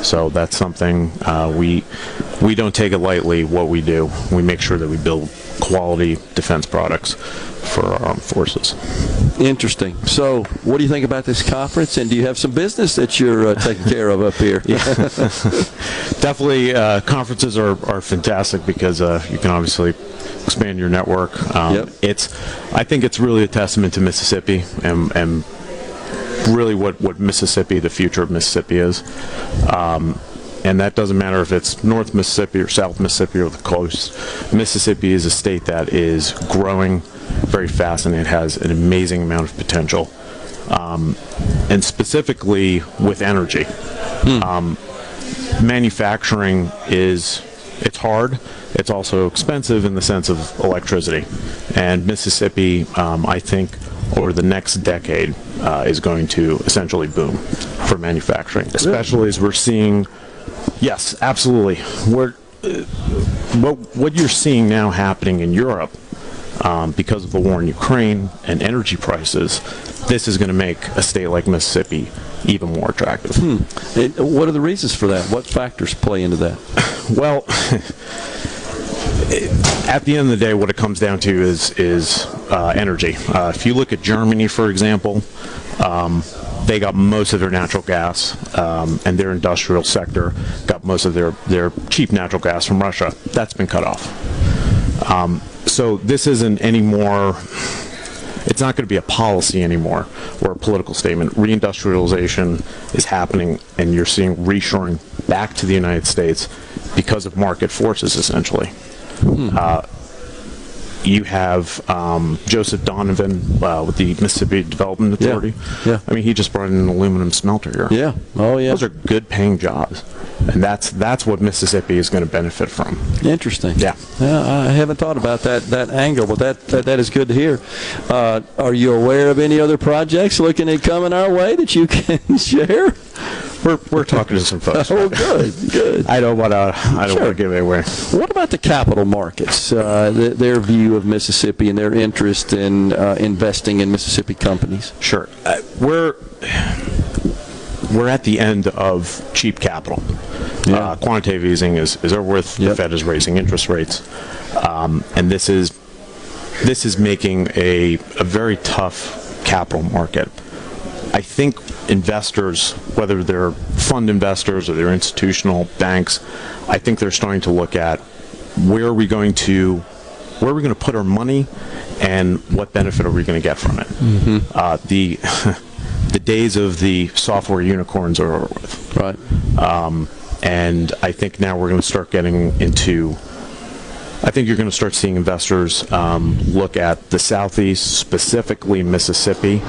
So that's something uh, we we don't take it lightly. What we do, we make sure that we build quality defense products for our armed forces. Interesting. So, what do you think about this conference? And do you have some business that you're uh, taking care of up here? [LAUGHS] [LAUGHS] Definitely, uh, conferences are, are fantastic because uh, you can obviously expand your network. Um, Yep. It's, I think it's really a testament to Mississippi and, and really what, what Mississippi, the future of Mississippi is. Um, and that doesn't matter if it's North Mississippi or South Mississippi or the coast. Mississippi is a state that is growing very fast and it has an amazing amount of potential. Um, and specifically with energy. Um, manufacturing is it's hard it's also expensive in the sense of electricity and mississippi um, i think over the next decade uh, is going to essentially boom for manufacturing especially as we're seeing yes absolutely we're uh, what, what you're seeing now happening in europe um, because of the war in Ukraine and energy prices, this is going to make a state like Mississippi even more attractive. And what are the reasons for that? What factors play into that? Well, [LAUGHS] at the end of the day, what it comes down to is is uh, energy. Uh, if you look at Germany, for example, um, they got most of their natural gas, um, and their industrial sector got most of their their cheap natural gas from Russia. That's been cut off. Um, so this isn't anymore. It's not going to be a policy anymore or a political statement. Reindustrialization is happening, and you're seeing reshoring back to the United States because of market forces, essentially. Uh, you have um, Joseph Donovan uh, with the Mississippi Development Yeah, Authority. yeah. I mean, he just brought in an aluminum smelter here. Yeah. Oh, yeah. Those are good paying jobs. And that's that's what Mississippi is going to benefit from. Interesting. Yeah. Yeah, I haven't thought about that that angle, but that that, that is good to hear. Uh, are you aware of any other projects looking at coming our way that you [LAUGHS] can share? We're, we're talking to some folks. [LAUGHS] Oh, good, good. I don't want to. I don't Sure. want to give it away. What about the capital markets? Uh, th- their view of Mississippi and their interest in uh, investing in Mississippi companies. Sure. Uh, we're we're at the end of cheap capital. Uh, quantitative easing is, is over with. The Fed is raising interest rates, um, and this is this is making a a very tough capital market. I think investors, whether they're fund investors or they're institutional banks, I think they're starting to look at where are we going to where are we going to put our money and what benefit are we going to get from it. Uh, the [LAUGHS] the days of the software unicorns are over with. Right. Um, and I think now we're going to start getting into. I think you're going to start seeing investors um, look at the southeast, specifically Mississippi,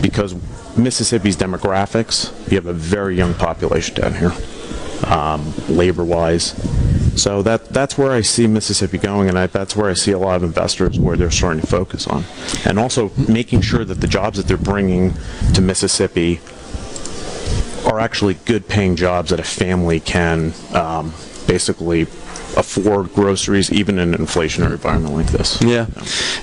because Mississippi's demographics. You have a very young population down here, um, labor-wise. So that that's where I see Mississippi going, and I, that's where I see a lot of investors where they're starting to focus on, and also making sure that the jobs that they're bringing to Mississippi are actually good paying jobs that a family can um, basically afford groceries even in an inflationary environment like this. Yeah,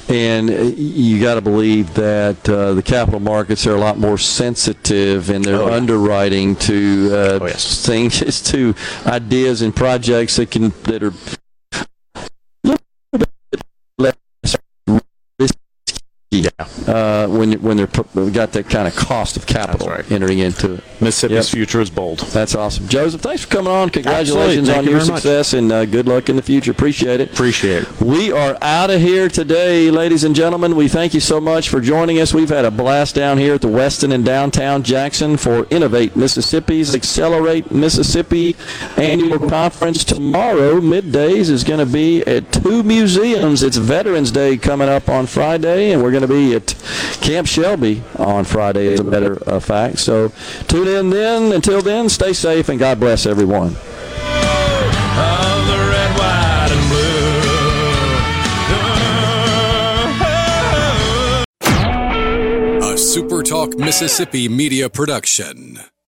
and uh, you got to believe that uh, the capital markets are a lot more sensitive in their Oh, yeah. underwriting to uh, Oh, yes. things, [LAUGHS] to ideas and projects that can that are a little bit less risky. Yeah. Uh, when when they're put, got that kind of cost of capital entering into it. Mississippi's future is bold. That's awesome, Joseph. Thanks for coming on. Congratulations on you your very much. success and uh, good luck in the future. Appreciate it. Appreciate it. We are out of here today, ladies and gentlemen. We thank you so much for joining us. We've had a blast down here at the Westin in downtown Jackson for Innovate Mississippi's Accelerate Mississippi annual conference. Tomorrow, middays, is going to be at two museums. It's Veterans Day coming up on Friday, and we're going to be at Camp Shelby on Friday, as a matter of fact. So tune in then. Until then, stay safe and God bless everyone. SuperTalk Mississippi media production.